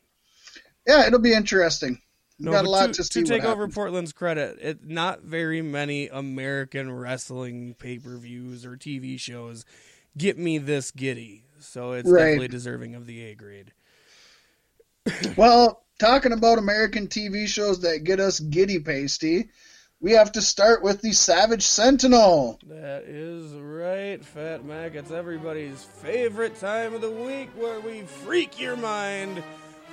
Yeah, it'll be interesting. No, got a lot to, to to take over. Portland's credit, it not very many American wrestling pay per views or TV shows get me this giddy. So it's Right. definitely deserving of the A grade. Well, talking about American TV shows that get us giddy Paystee, we have to start with the Savage Sentinel. That is right, Fat Mack. It's everybody's favorite time of the week where we freak your mind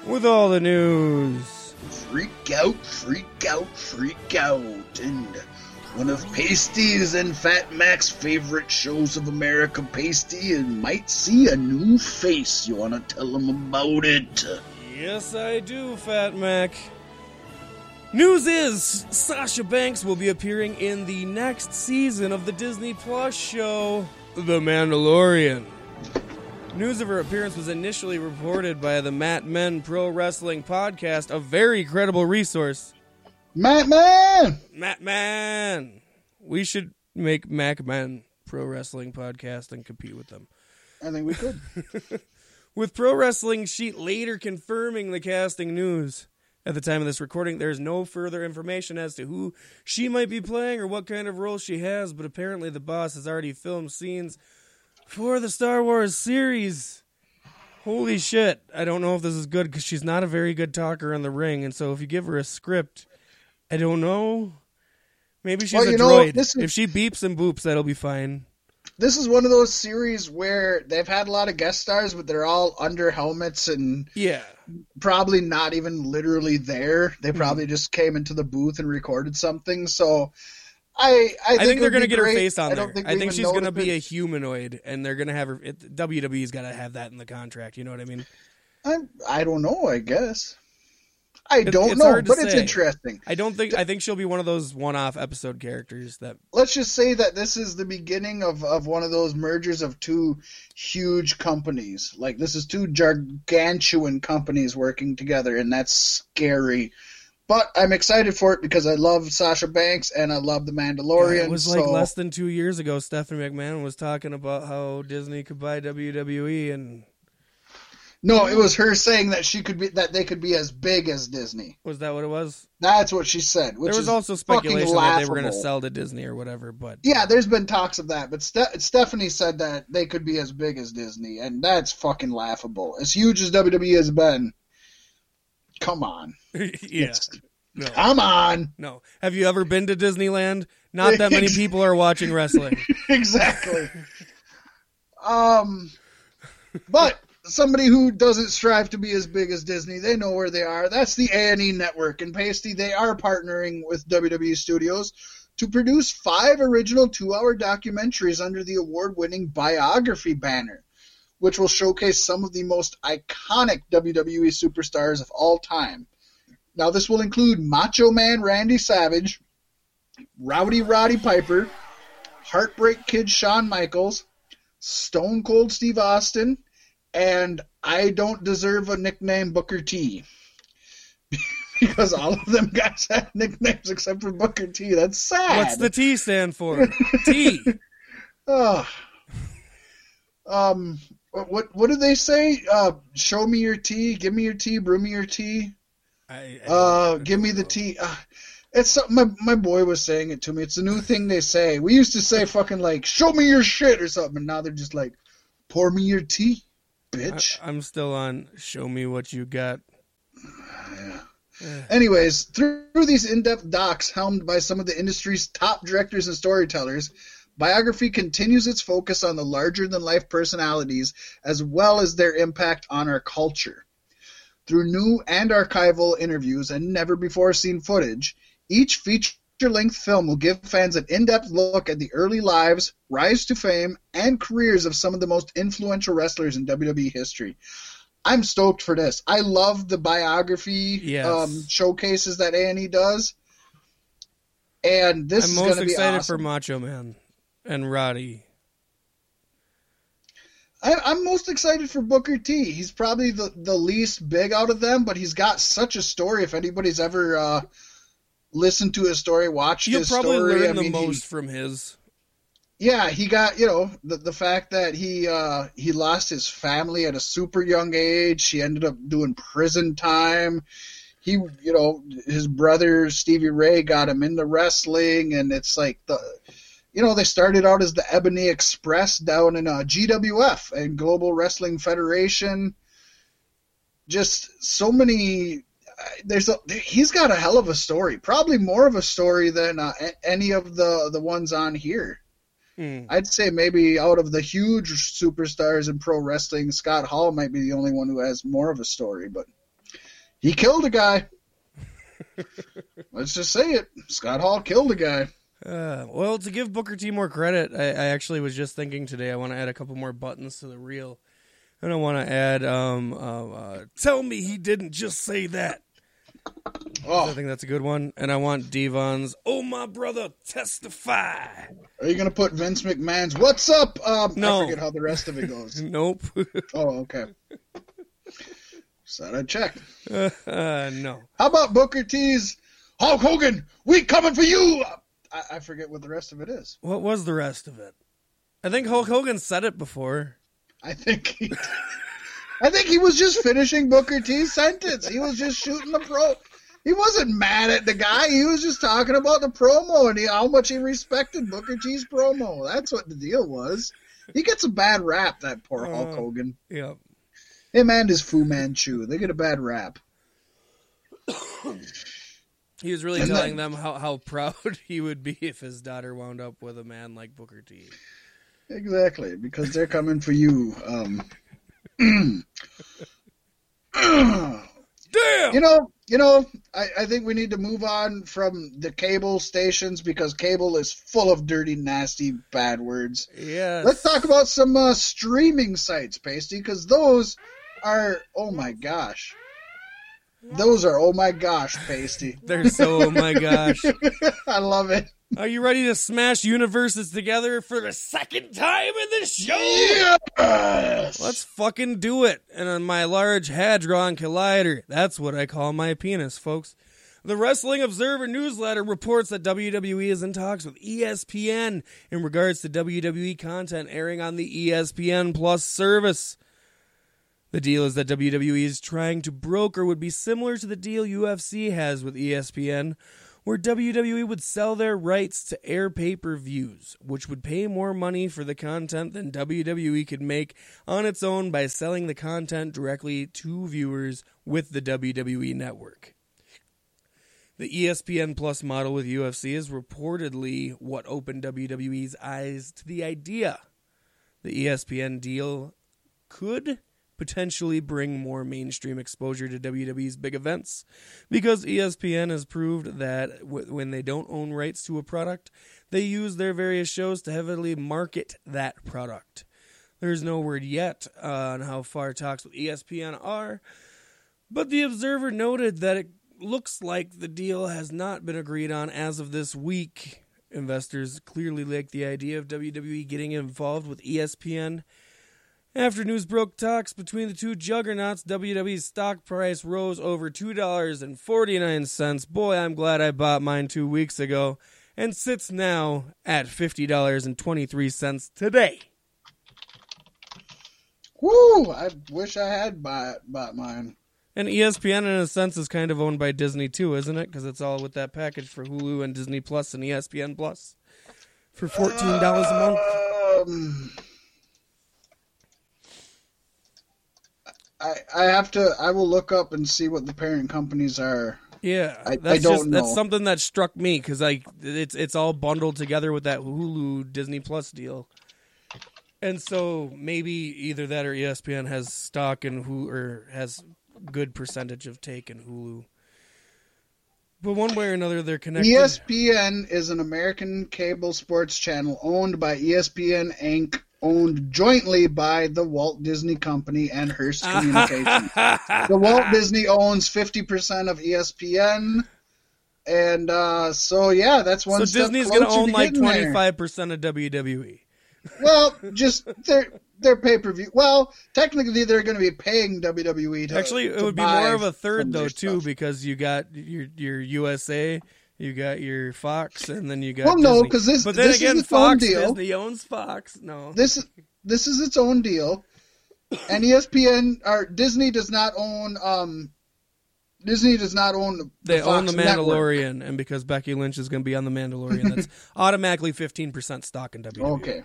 with all the news. Freak out, freak out, freak out. And one of Paystee's and Fat Mack's favorite shows of America, Paystee, and might see a new face. You want to tell them about it? Yes, I do, Fat Mack. News is Sasha Banks will be appearing in the next season of the Disney Plus show, The Mandalorian. News of her appearance was initially reported by the Mat Men Pro Wrestling Podcast, a very credible resource. Matt Man! Matt Man! We should make Mac Men Pro Wrestling Podcast and compete with them. I think we could. With Pro Wrestling Sheet later confirming the casting news. At the time of this recording, there's no further information as to who she might be playing or what kind of role she has, but apparently the boss has already filmed scenes for the Star Wars series. Holy shit. I don't know if this is good because she's not a very good talker in the ring, and so if you give her a script, I don't know. Maybe she's Well, a know, droid. is- If she beeps and boops, that'll be fine. this is one of those series where they've had a lot of guest stars, but they're all under helmets and Yeah. probably not even literally there. They mm-hmm. probably just came into the booth and recorded something. So I I think, I think they're gonna be get her face on I there. think I think she's gonna if be a humanoid, and they're gonna have her. It, WWE's got to have that in the contract. You know what I mean? I, I don't know. I guess I don't it's know, to but it's interesting. I don't think. I think she'll be one of those one-off episode characters that. Let's just say that this is the beginning of, of one of those mergers of two huge companies. Like this is two gargantuan companies working together, and that's scary. But I'm excited for it because I love Sasha Banks and I love the Mandalorian. it was like less than two years ago. Stephanie McMahon was talking about how Disney could buy WWE, and No, it was her saying that she could be that they could be as big as Disney. was that what it was? That's what she said. Which there was also speculation that they were going to sell to Disney or whatever, but Yeah, there's been talks of that, but Ste- Stephanie said that they could be as big as Disney, and that's fucking laughable. As huge as WWE has been, come on, yeah, no, come on, no. Have you ever been to Disneyland? Not that many people are watching wrestling. exactly. um, but somebody who doesn't strive to be as big as Disney, they know where they are. That's the A and E Network, and Paystee. They are partnering with WWE Studios to produce five original two-hour documentaries under the award-winning biography banner, which will showcase some of the most iconic WWE superstars of all time. Now, this will include Macho Man Randy Savage, Rowdy Roddy Piper, Heartbreak Kid Shawn Michaels, Stone Cold Steve Austin, and I don't deserve a nickname Booker T. because all of them guys had nicknames except for Booker T. That's sad. What's the T stand for? T. Ugh. Um, what what did they say? Uh, show me your tea, give me your tea, brew me your tea. I, I Uh, give me the tea. Uh, it's something my my boy was saying it to me. It's a new thing they say. We used to say fucking like show me your shit or something, and now they're just like pour me your tea, bitch. I, I'm still on. Show me what you got. Yeah. Anyways, through these in-depth docs helmed by some of the industry's top directors and storytellers, biography continues its focus on the larger-than-life personalities as well as their impact on our culture. Through new and archival interviews and never-before-seen footage, each feature-length film will give fans an in-depth look at the early lives, rise to fame, and careers of some of the most influential wrestlers in WWE history. I'm stoked for this. I love the biography Yes. um, showcases that Annie does, and this I'm is most going to be excited awesome. for Macho Man and Roddy. I, I'm most excited for Booker T. He's probably the, the least big out of them, but he's got such a story. If anybody's ever uh, listened to his story, watched You'll his probably story, learn I the mean, he- most from his. yeah, he got you know the the fact that he uh, he lost his family at a super young age. He ended up doing prison time. He you know his brother Stevie Ray got him into wrestling, and it's like the you know they started out as the Ebony Express down in uh, GWF and Global Wrestling Federation. Just so many. uh, There's a, he's got a hell of a story. Probably more of a story than uh, any of the the ones on here. Hmm. I'd say maybe out of the huge superstars in pro wrestling, Scott Hall might be the only one who has more of a story, but he killed a guy. Let's just say it. Scott Hall killed a guy. Uh, well, to give Booker T more credit, I, I actually was just thinking today. I want to add a couple more buttons to the reel, and I want to add, um, uh, uh, "Tell me he didn't just say that." I Oh, think that's a good one, and I want D-Von's "Oh my brother, testify." are you gonna put Vince McMahon's "What's up"? Um, No. I forget how the rest of it goes. Nope. oh, okay. So I checked. uh, no. How about Booker T's Hulk Hogan? We coming for you. I, I forget what the rest of it is. What was the rest of it? I think Hulk Hogan said it before. I think he, I think he was just finishing Booker T's sentence. He was just shooting the pro. He wasn't mad at the guy. He was just talking about the promo and he, how much he respected Booker T's promo. That's what the deal was. He gets a bad rap, that poor Hulk Uh. Hogan. Yeah. Him and his Fu Manchu. They get a bad rap. He was really And telling then- them how, how proud he would be if his daughter wound up with a man like Booker T. Exactly, because they're coming for you. Um, Damn. You know, you know, I, I think we need to move on from the cable stations because cable is full of dirty, nasty, bad words. Yeah. Let's talk about some uh, streaming sites, Paystee, because those are oh my gosh, those are oh my gosh, Paystee. They're so. Oh my gosh. I love it. Are you ready to smash universes together for the second time in the show? Yes. Let's fucking do it. And on my large Hadron Collider, that's what I call my penis, folks. The Wrestling Observer newsletter reports that WWE is in talks with ESPN in regards to WWE content airing on the ESPN Plus service. The deal is that WWE is trying to broker would be similar to the deal UFC has with ESPN, where WWE would sell their rights to air pay per views, which would pay more money for the content than WWE could make on its own by selling the content directly to viewers with the WWE network. The ESPN Plus model with UFC is reportedly what opened WWE's eyes to the idea. The ESPN deal could potentially bring more mainstream exposure to WWE's big events because ESPN has proved that w- when they don't own rights to a product, they use their various shows to heavily market that product. There's no word yet on how far talks with ESPN are, but the Observer noted that it looks like the deal has not been agreed on as of this week. Investors clearly like the idea of WWE getting involved with ESPN. After news broke talks between the two juggernauts, WWE's stock price rose over $2.49. Boy, I'm glad I bought mine two weeks ago, and sits now at $50.23 today. Woo! I wish I had bought bought mine. And ESPN, in a sense, is kind of owned by Disney too, isn't it? Because it's all with that package for Hulu and Disney Plus and ESPN Plus for fourteen dollars a month. Um, I I have to. I will look up and see what the parent companies are Yeah, I- I that's don't just that's something that struck me because like it's it's all bundled together with that Hulu Disney Plus deal, and so maybe either that or ESPN has stock in who or has good percentage of take in Hulu. But one way or another, they're connected. ESPN is an American cable sports channel owned by ESPN Inc., owned jointly by the Walt Disney Company and Hearst Communications. the Walt Disney owns 50% of ESPN. And uh, so, yeah, that's one so Disney's gonna own like twenty five percent of. WWE. Well, just their their pay per view. Well, technically, they're going to be paying WWE to Actually, it to would be more of a third though too, stuff. because you got your your USA, you got your Fox, and then you got. Well, no, because this- But then this is again, its own Fox deal. Disney owns Fox. No, this this is its own deal, and ESPN or Disney does not own. Um, Disney does not own. The they own the network. Mandalorian, and because Becky Lynch is going to be on the Mandalorian, that's automatically fifteen percent stock in WWE. Okay,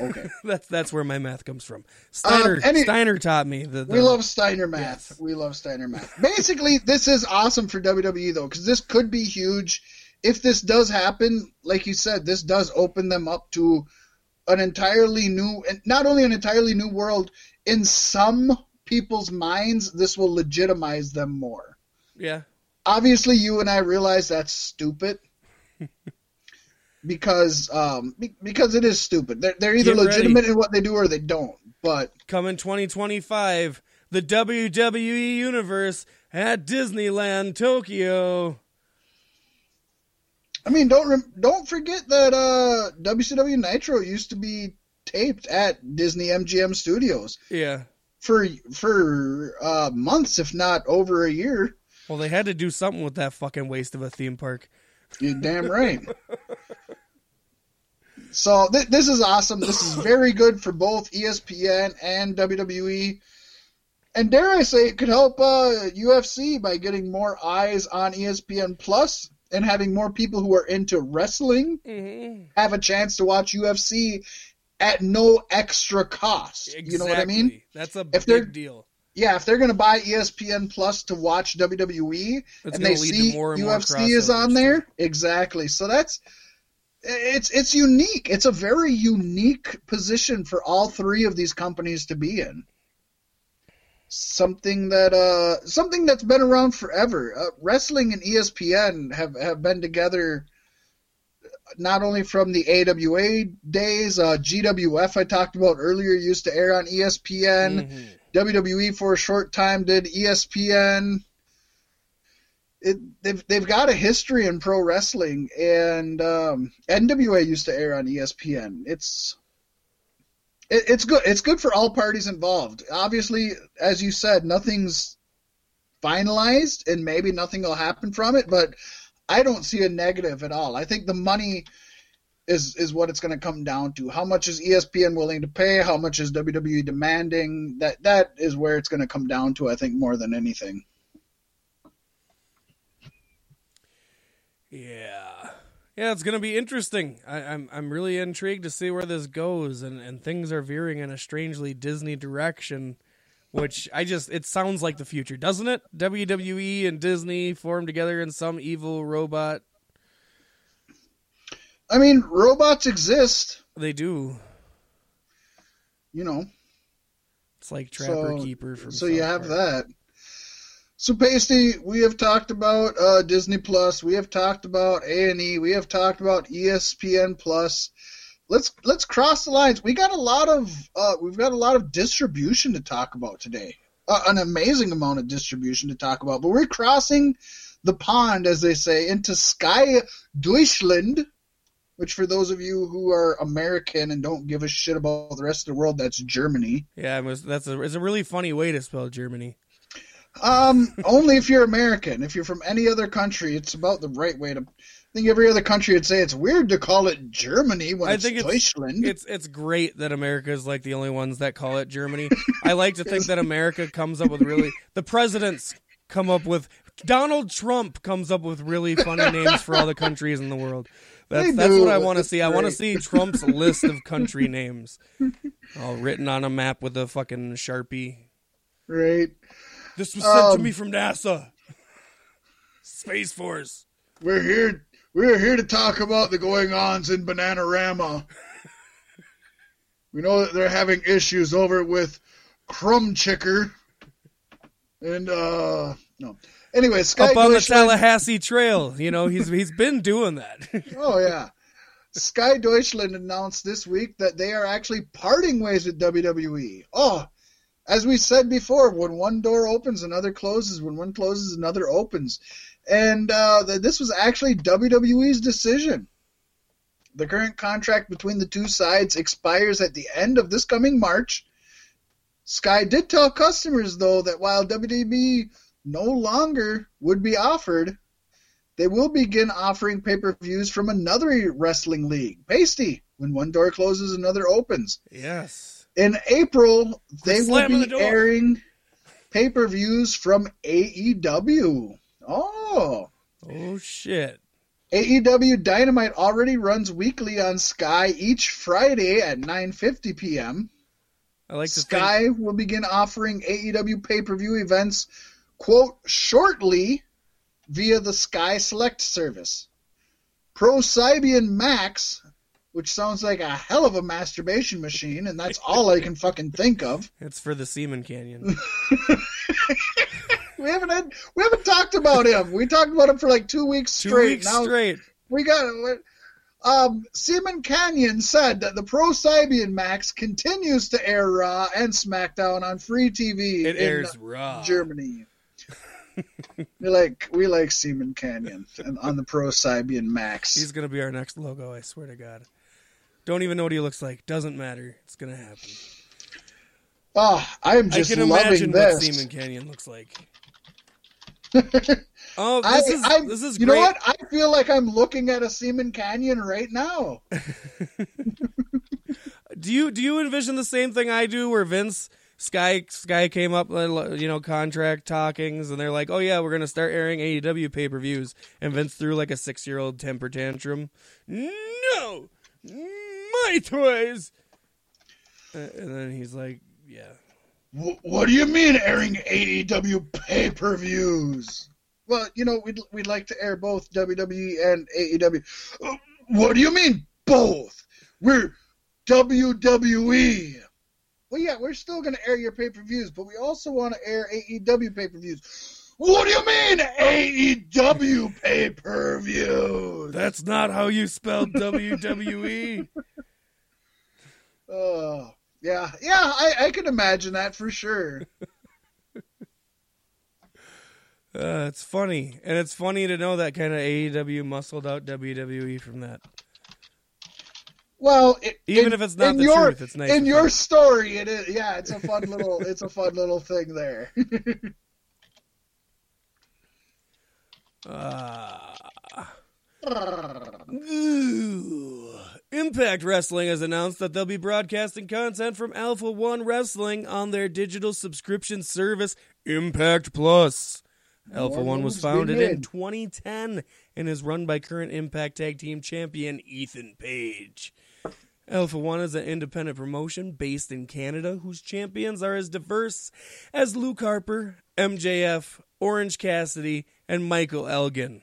okay. that's that's where my math comes from. Steiner Um, any- Steiner taught me that. we love Steiner math. Yes. We love Steiner math. Basically, this is awesome for WWE though, because this could be huge. If this does happen, like you said, this does open them up to an entirely new, and not only an entirely new world. In some people's minds, this will legitimize them more. Yeah, obviously you and I realize that's stupid because um because it is stupid. They're they're either Get ready. legitimate in what they do or they don't. But coming twenty twenty five, the WWE universe at Disneyland Tokyo. I mean, don't rem- don't forget that uh WCW Nitro used to be taped at Disney MGM Studios Yeah. for for uh months, if not over a year. Well, they had to do something with that fucking waste of a theme park. You're damn right. So th- this is awesome. This is very good for both ESPN and WWE. And dare I say, it could help uh, UFC by getting more eyes on ESPN Plus and having more people who are into wrestling Mm-hmm. have a chance to watch UFC at no extra cost. You know what I mean? That's a If big deal. Yeah, if they're going to buy ESPN Plus to watch WWE It's and they see more and more UFC is on there, exactly. So that's it's it's unique. It's a very unique position for all three of these companies to be in. Something that uh something that's been around forever. Uh, wrestling and ESPN have have been together not only from the AWA days, uh, GWF I talked about earlier used to air on ESPN. Mhm. WWE for a short time did ESPN. It, they've they've got a history in pro wrestling, and um, NWA used to air on ESPN. It's it, it's good. It's good for all parties involved. Obviously, as you said, nothing's finalized, and maybe nothing will happen from it. But I don't see a negative at all. I think the money is is what it's going to come down to. How much is ESPN willing to pay? How much is WWE demanding? That that is where it's going to come down to. I think more than anything. Yeah. Yeah, it's gonna be interesting. I, I'm I'm really intrigued to see where this goes, and, and things are veering in a strangely Disney direction, which I just it sounds like the future, doesn't it? WWE and Disney form together in some evil robot. I mean, robots exist. They do. You know, It's like Trapper so Keeper from. so you have that. So Paystee, we have talked about uh, Disney Plus. We have talked about A and E. We have talked about ESPN Plus. Let's let's cross the lines. We got a lot of uh, we've got a lot of distribution to talk about today. Uh, an amazing amount of distribution to talk about. But we're crossing the pond, as they say, into Sky Deutschland. Which, for those of you who are American and don't give a shit about the rest of the world, that's Germany. Yeah, it was, that's a it's a really funny way to spell Germany. Um, only if you're American. If you're from any other country, it's about the right way to. I think every other country would say it's weird to call it Germany when I it's think it's- Deutschland. It's it's great that America is like the only ones that call it Germany. I like to think that America comes up with really the presidents come up with Donald Trump comes up with really funny names for all the countries in the world. That's that's what I want to see. I want to see Trump's list of country names, all written on a map with a fucking sharpie. right. This was sent to Um, me from NASA. Space Force. We're here. We're here to talk about the going-ons in Bananarama. we know that they're having issues over with Crumb Chicker, and uh, no. Anyway, Sky Up on the Tallahassee Trail. You know, he's he's been doing that. Oh yeah. Sky Deutschland announced this week that they are actually parting ways with WWE. Oh, as we said before, when one door opens, another closes. When one closes, another opens. And uh, th- this was actually WWE's decision. The current contract between the two sides expires at the end of this coming March. Sky did tell customers, though, that while WWE no longer would be offered, they will begin offering pay per views from another wrestling league, Paystee. When one door closes, another opens. yes. In April, they will be the airing pay per views from AEW. Oh. Oh shit. AEW Dynamite already runs weekly on Sky each Friday at 9:50 p.m. I like to think Sky will begin offering AEW pay-per-view events quote shortly via the Sky Select service. ProSieben Maxx, which sounds like a hell of a masturbation machine, and that's all I can fucking think of. it's for the Seaman Canyon. We haven't had, we haven't talked about him. We talked about him for like two weeks Two straight. weeks now straight. we got it. Um, Seaman Canyon said that the ProSieben Maxx continues to air Raw and SmackDown on free TV It in airs raw. Germany. we like we like Seaman Canyon and on the ProSieben Maxx. He's gonna be our next logo. I swear to God. Don't even know what he looks like. Doesn't matter. It's gonna happen. oh, I'm just I can loving imagine what this. Seaman Canyon looks like. oh, I, this is I'm- this is you great. know what? I feel like I'm looking at a Seaman Canyon right now. Do you do you envision the same thing I do, where Vince Sky Sky came up, uh, you know, contract talkings, and they're like, "Oh yeah, we're gonna start airing AEW pay per views," and Vince threw like a six year old temper tantrum. No, my toys. And then he's like, "Yeah, What do you mean airing AEW pay-per-views? Well, you know, we'd we'd like to air both WWE and AEW. Uh, What do you mean both? We're WWE. Well, yeah, we're still going to air your pay-per-views, but we also want to air AEW pay-per-views. What do you mean AEW pay-per-views? that's not how you spell WWE." Oh, yeah, yeah, I, I can imagine that for sure. Uh, it's funny, and it's funny to know that kind of AEW muscled out WWE from that. Well, it, Even in- if it's not the your, truth, it's nice In your story, it is. Yeah, it's a fun little. it's a fun little thing there. Ooh. Impact Wrestling has announced that they'll be broadcasting content from Alpha One Wrestling on their digital subscription service, Impact Plus. Alpha One was founded in 2010 and is run by current Impact Tag Team Champion Ethan Page. Alpha One is an independent promotion based in Canada whose champions are as diverse as Luke Harper, MJF, Orange Cassidy, and Michael Elgin.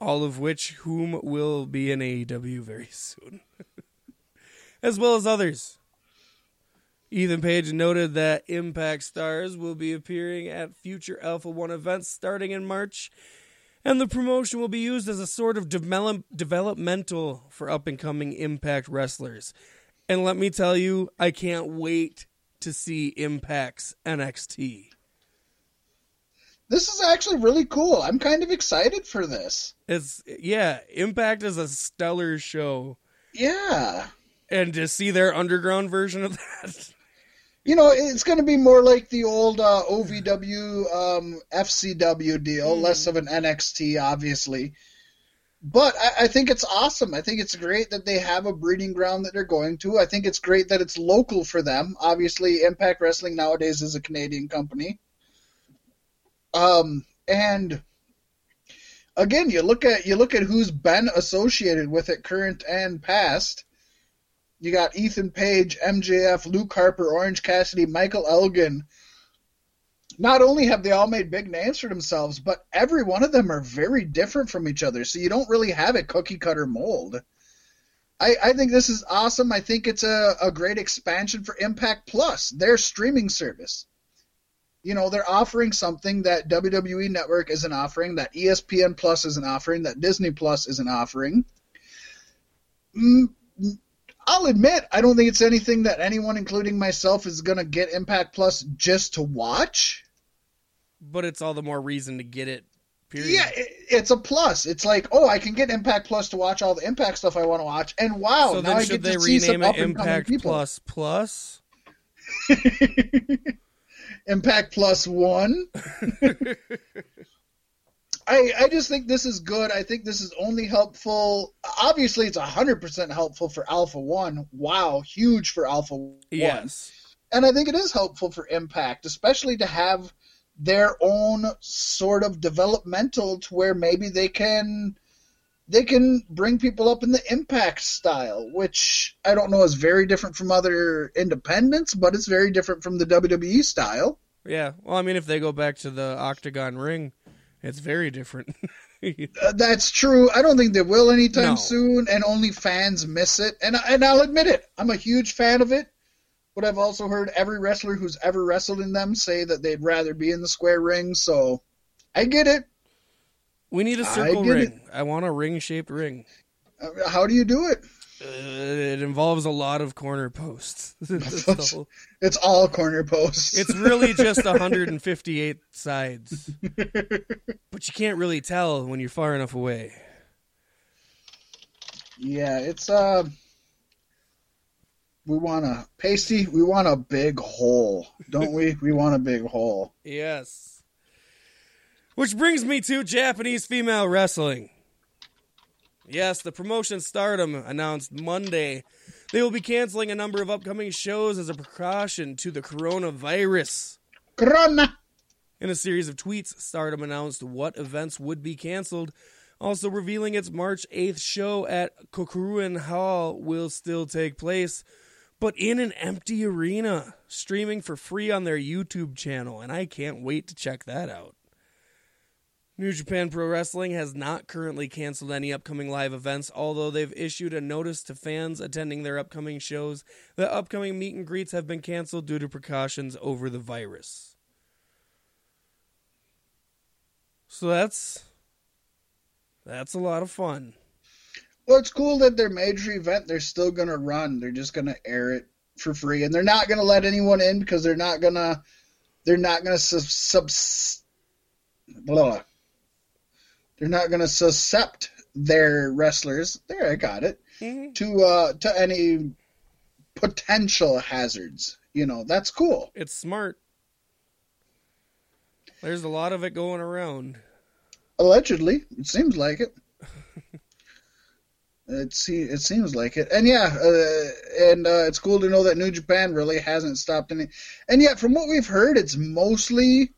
All of which whom will be in AEW very soon. as well as others. Ethan Page noted that Impact stars will be appearing at future Alpha One events starting in March, and the promotion will be used as a sort of develop- developmental for up and coming Impact wrestlers. And let me tell you, I can't wait to see Impact's NXT. This is actually really cool. I'm kind of excited for this. It's yeah, Impact is a stellar show, Yeah, and to see their underground version of that, you know, it's going to be more like the old uh, OVW, um, FCW deal, less of an NXT, obviously. But I, I think it's awesome. I think it's great that they have a breeding ground that they're going to. I think it's great that it's local for them. Obviously, Impact Wrestling nowadays is a Canadian company. Um, and again, you look at you look at who's been associated with it, current and past. You got Ethan Page, MJF, Luke Harper, Orange Cassidy, Michael Elgin, not only have they all made big names for themselves, but every one of them are very different from each other. So you don't really have a cookie cutter mold. I, I think this is awesome. I think it's a, a great expansion for Impact Plus, their streaming service. You know, they're offering something that WWE Network isn't offering, that ESPN Plus isn't offering, that Disney Plus isn't offering. Mm, I'll admit, I don't think it's anything that anyone, including myself, is going to get Impact Plus just to watch. But it's all the more reason to get it. Period. Yeah, it, it's a plus. It's like, oh, I can get Impact Plus to watch all the Impact stuff I want to watch, and wow, so now I should get they to see some rename up it and coming Impact people. Plus Plus? Impact Plus One. I I just think this is good. I think this is only helpful. Obviously, it's hundred percent helpful for Alpha One. Wow, huge for Alpha One. Yes. and I think it is helpful for Impact, especially to have their own sort of developmental to where maybe they can they can bring people up in the Impact style, which I don't know is very different from other independents, but it's very different from the WWE style. Yeah. Well, I mean, if they go back to the octagon ring, it's very different. Uh, that's true. I don't think they will anytime No. soon, and only fans miss it. And and I'll admit it, I'm a huge fan of it. But I've also heard every wrestler who's ever wrestled in them say that they'd rather be in the square ring. So I get it. We need a circle get ring. I want a ring shaped ring. Uh, How do you do it? Uh, it involves a lot of corner posts. Whole- It's all corner posts. it's really just 158 sides. But you can't really tell when you're far enough away. yeah, it's uh. We want a pasty. We want a big hole, don't we? we want a big hole. Yes. Which brings me to Japanese female wrestling. Yes, the promotion Stardom announced Monday they will be canceling a number of upcoming shows as a precaution to the coronavirus. Corona. In a series of tweets, Stardom announced what events would be canceled, also revealing its March 8th show at Korakuen Hall will still take place, but in an empty arena, streaming for free on their YouTube channel, and I can't wait to check that out. New Japan Pro Wrestling has not currently canceled any upcoming live events, although they've issued a notice to fans attending their upcoming shows that upcoming meet and greets have been canceled due to precautions over the virus. So that's that's a lot of fun. Well, it's cool that their major event they're still gonna run. They're just gonna air it for free, and they're not gonna let anyone in because they're not gonna they're not gonna sub, subs blah. They're not gonna suscept their wrestlers. There, I got it to uh to any potential hazards. You know, that's cool. It's smart. There's a lot of it going around. Allegedly, it seems like it. It se- it seems like it, and yeah, uh, and uh, it's cool to know that New Japan really hasn't stopped any. And yet, from what we've heard, it's mostly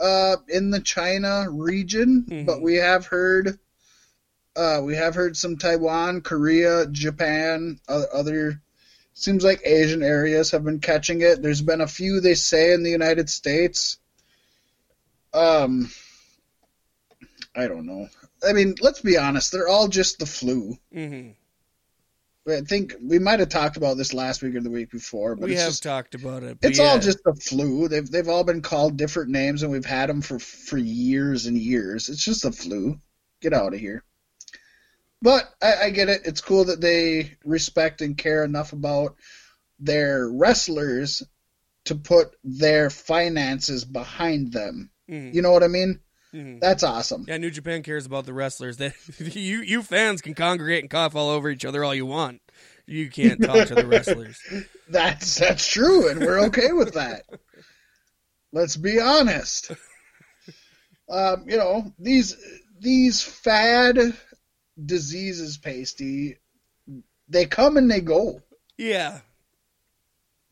uh, in the China region, Mhm. but we have heard uh, we have heard some Taiwan, Korea, Japan, other. Seems like Asian areas have been catching it. There's been a few they say in the United States. Um, I don't know. I mean, let's be honest. They're all just the flu. hmm I think we might have talked about this last week or the week before, but We have just, talked about it. it's all just the flu. They've they've all been called different names, and we've had them for for years and years. It's just the flu. Get out of here. But I, I get it. It's cool that they respect and care enough about their wrestlers to put their finances behind them. Mhm. You know what I mean? Mhm. That's awesome. Yeah, New Japan cares about the wrestlers. That you you fans can congregate and cough all over each other all you want. You can't talk to the wrestlers. That's that's true, and we're okay with that. Let's be honest. Um, you know these these fad diseases, Paystee. They come and they go, Yeah.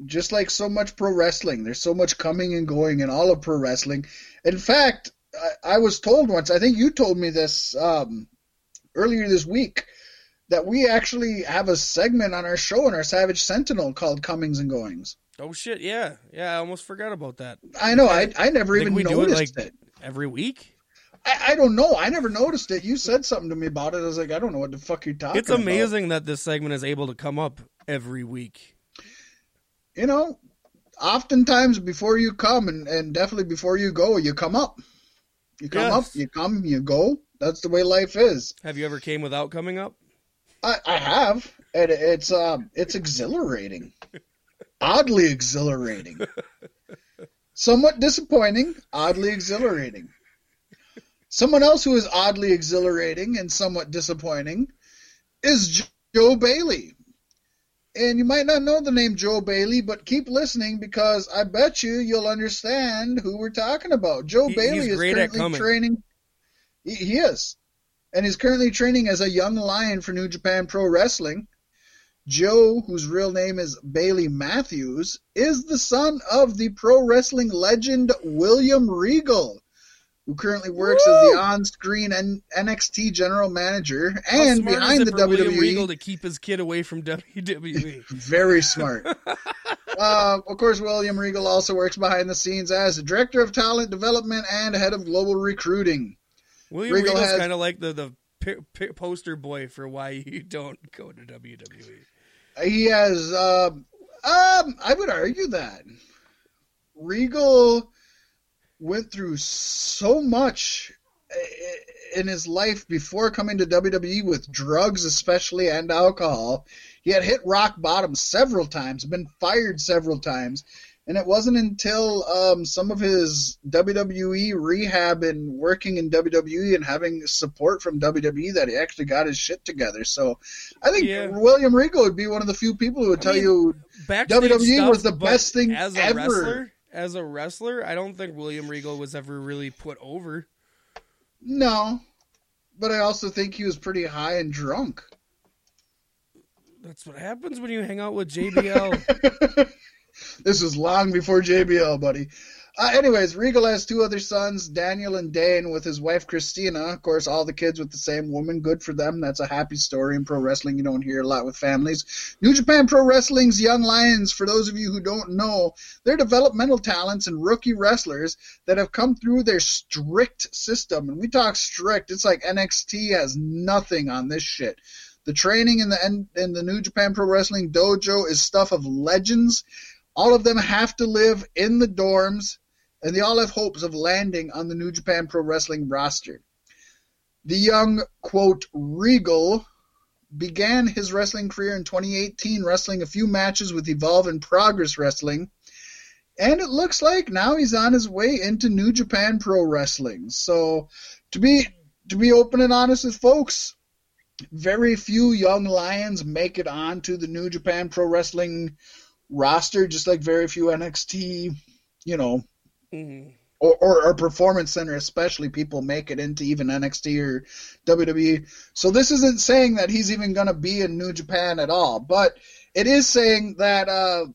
just like so much pro wrestling. There's so much coming and going in all of pro wrestling. In fact, I, I was told once. I think you told me this um, earlier this week that we actually have a segment on our show in our Savage Sentinel called Comings and Goings. Oh shit! Yeah, yeah. I almost forgot about that. I know. I I never I even we do it noticed like it. every week. I, I don't know. I never noticed it. You said something to me about it. I was like, I don't know what the fuck you're talking It's about. amazing that this segment is able to come up every week. You know, oftentimes before you come and, and definitely before you go, you come up. You come Yes. up, you come, you go. That's the way life is. Have you ever came without coming up? I, I have, and it's um, it's exhilarating, oddly exhilarating, somewhat disappointing, oddly exhilarating. Someone else who is oddly exhilarating and somewhat disappointing is Joe Bailey. And you might not know the name Joe Bailey, but keep listening because I bet you you'll understand who we're talking about. Joe He- Bailey is currently training. He, he is, and he's currently training as a young lion for New Japan Pro Wrestling. Joe, whose real name is Bailey Matthews, is the son of the pro wrestling legend William Regal, who currently works as the on-screen N- NXT general manager and behind is the for William WWE. Regal to keep his kid away from? WWE. Very smart. uh, of course, William Regal also works behind the scenes as the director of talent development and head of global recruiting. William Regal Regal's has- kind of like the the pi- pi- poster boy for why you don't go to. WWE. He has, um, um, I would argue that Regal went through so much in his life before coming to WWE with drugs, especially and alcohol. He had hit rock bottom several times, been fired several times, and it wasn't until um, some of his WWE rehab and working in WWE and having support from WWE that he actually got his shit together. So I think Yeah. William Regal would be one of the few people who would I tell mean, you WWE was the best thing ever. wrestler. As a wrestler, I don't think William Regal was ever really put over. no, but I also think he was pretty high and drunk. That's what happens when you hang out with JBL. this was long before JBL, buddy. Uh, anyways, Regal has two other sons, Daniel and Dane, with his wife Christina. Of course, all the kids with the same woman. Good for them. That's a happy story in pro wrestling. You don't hear a lot with families. New Japan Pro Wrestling's Young Lions, for those of you who don't know, they're developmental talents and rookie wrestlers that have come through their strict system. And we talk strict, it's like NXT has nothing on this shit. The training in the in the New Japan Pro Wrestling dojo is stuff of legends. All of them have to live in the dorms, and they all have hopes of landing on the New Japan Pro Wrestling roster. The young, quote, Regal began his wrestling career in 2018, wrestling a few matches with Evolve and Progress Wrestling, and it looks like now he's on his way into New Japan Pro Wrestling. So, to be to be open and honest with folks, very few young lions make it onto the New Japan Pro Wrestling roster, just like very few NXT, you know, Mhm. or, or, or Performance Center, especially people make it into even NXT or WWE. So this isn't saying that he's even going to be in New Japan at all, but it is saying that uh,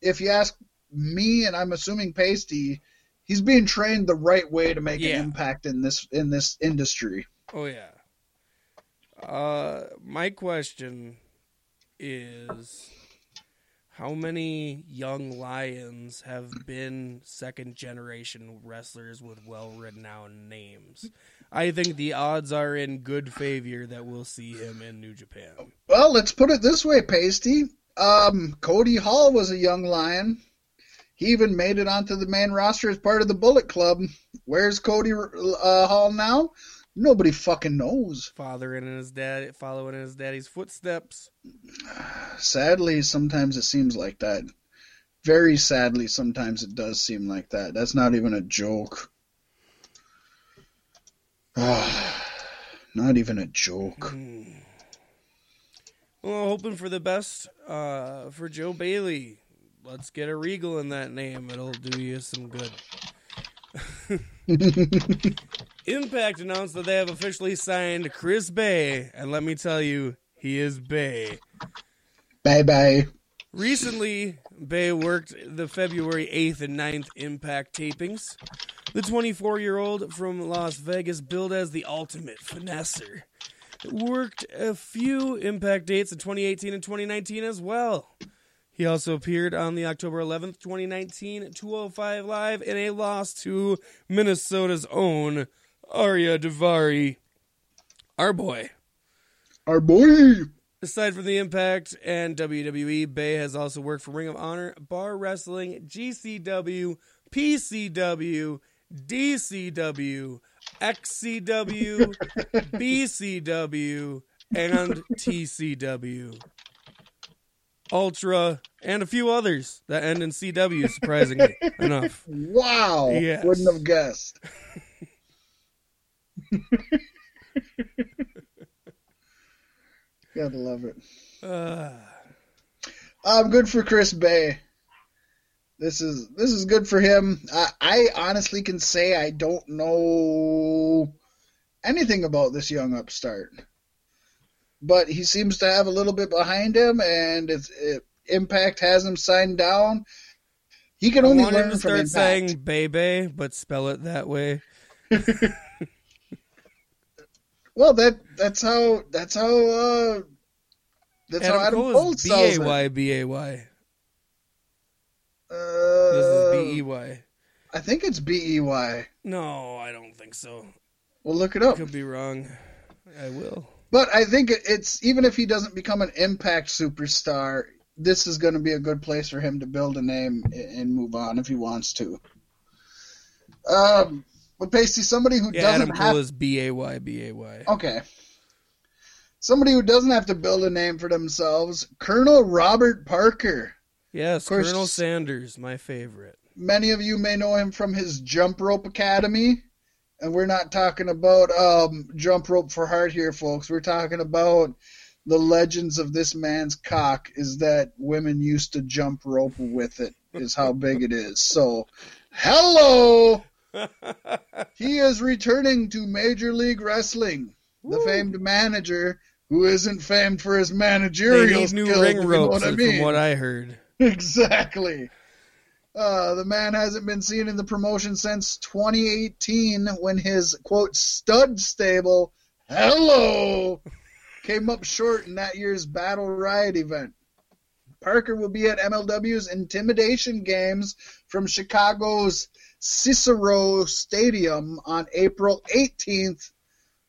if you ask me, and I'm assuming Paystee, he's being trained the right way to make Yeah. an impact in this in this industry. Oh yeah. Uh, my question is, how many young lions have been second generation wrestlers with well renowned names? I think the odds are in good favor that we'll see him in New Japan. Well, let's put it this way, Paystee. Um, Cody Hall was a young lion. He even made it onto the main roster as part of the Bullet Club. Where's Cody uh, Hall now? Nobody fucking knows. Fathering in his dad, following in his daddy's footsteps. Sadly, sometimes it seems like that. Very sadly, sometimes it does seem like that. That's not even a joke. not even a joke. Hmm. Well, hoping for the best uh, for Joe Bailey. Let's get a Regal in that name. It'll do you some good. Impact announced that they have officially signed Chris Bey, and let me tell you, he is Bay. bye bye. Recently, Bey worked the February 8th and 9th Impact tapings. The 24 year old from Las Vegas billed as the ultimate finesser. worked a few Impact dates in 2018 and 2019 as well. He also appeared on the October 11th, 2019 205 Live in a loss to Minnesota's own Ariya Daivari. Our boy. Our boy. Aside from the Impact and WWE, Bey has also worked for Ring of Honor, Bar Wrestling, GCW, PCW, DCW, XCW, BCW, and TCW. Ultra, and a few others that end in CW, surprisingly enough. Wow. Yes. Wouldn't have guessed. Gotta love it. Uh, Um, good for Chris Bey. This is this is good for him. I, I honestly can say I don't know anything about this young upstart, but he seems to have a little bit behind him, and it's, it, Impact has him signed down. He can I only him learn to from start saying Bebe, but spell it that way. Well, that that's how that's how uh, that's how Adam Cole B it. Y B A Y. This Uh, is B E Y. I think it's B E Y. No, I don't think so. We'll look it up. Could be wrong. I will. But I think it's even if he doesn't become an Impact superstar, this is going to be a good place for him to build a name and move on if he wants to. Um, but Paystee, somebody who Yeah, doesn't Adam have is B A Y B A Y. okay, somebody who doesn't have to build a name for themselves, Colonel Robert Parker. Yes, course- Colonel Sanders, my favorite. Many of you may know him from his Jump Rope Academy. And we're not talking about um, Jump Rope for Heart here, folks. We're talking about the legends of this man's cock is that women used to jump rope with it, is how big it is. So, hello! He is returning to Major League Wrestling. The Woo. famed manager who isn't famed for his managerial need new skills, ring if you know ropes, what I from what I heard. Exactly. Uh, the man hasn't been seen in the promotion since 2018 when his quote stud stable, hello, came up short in that year's Battle Riot event. Parker will be at MLW's Intimidation Games from Chicago's Cicero Stadium on April 18th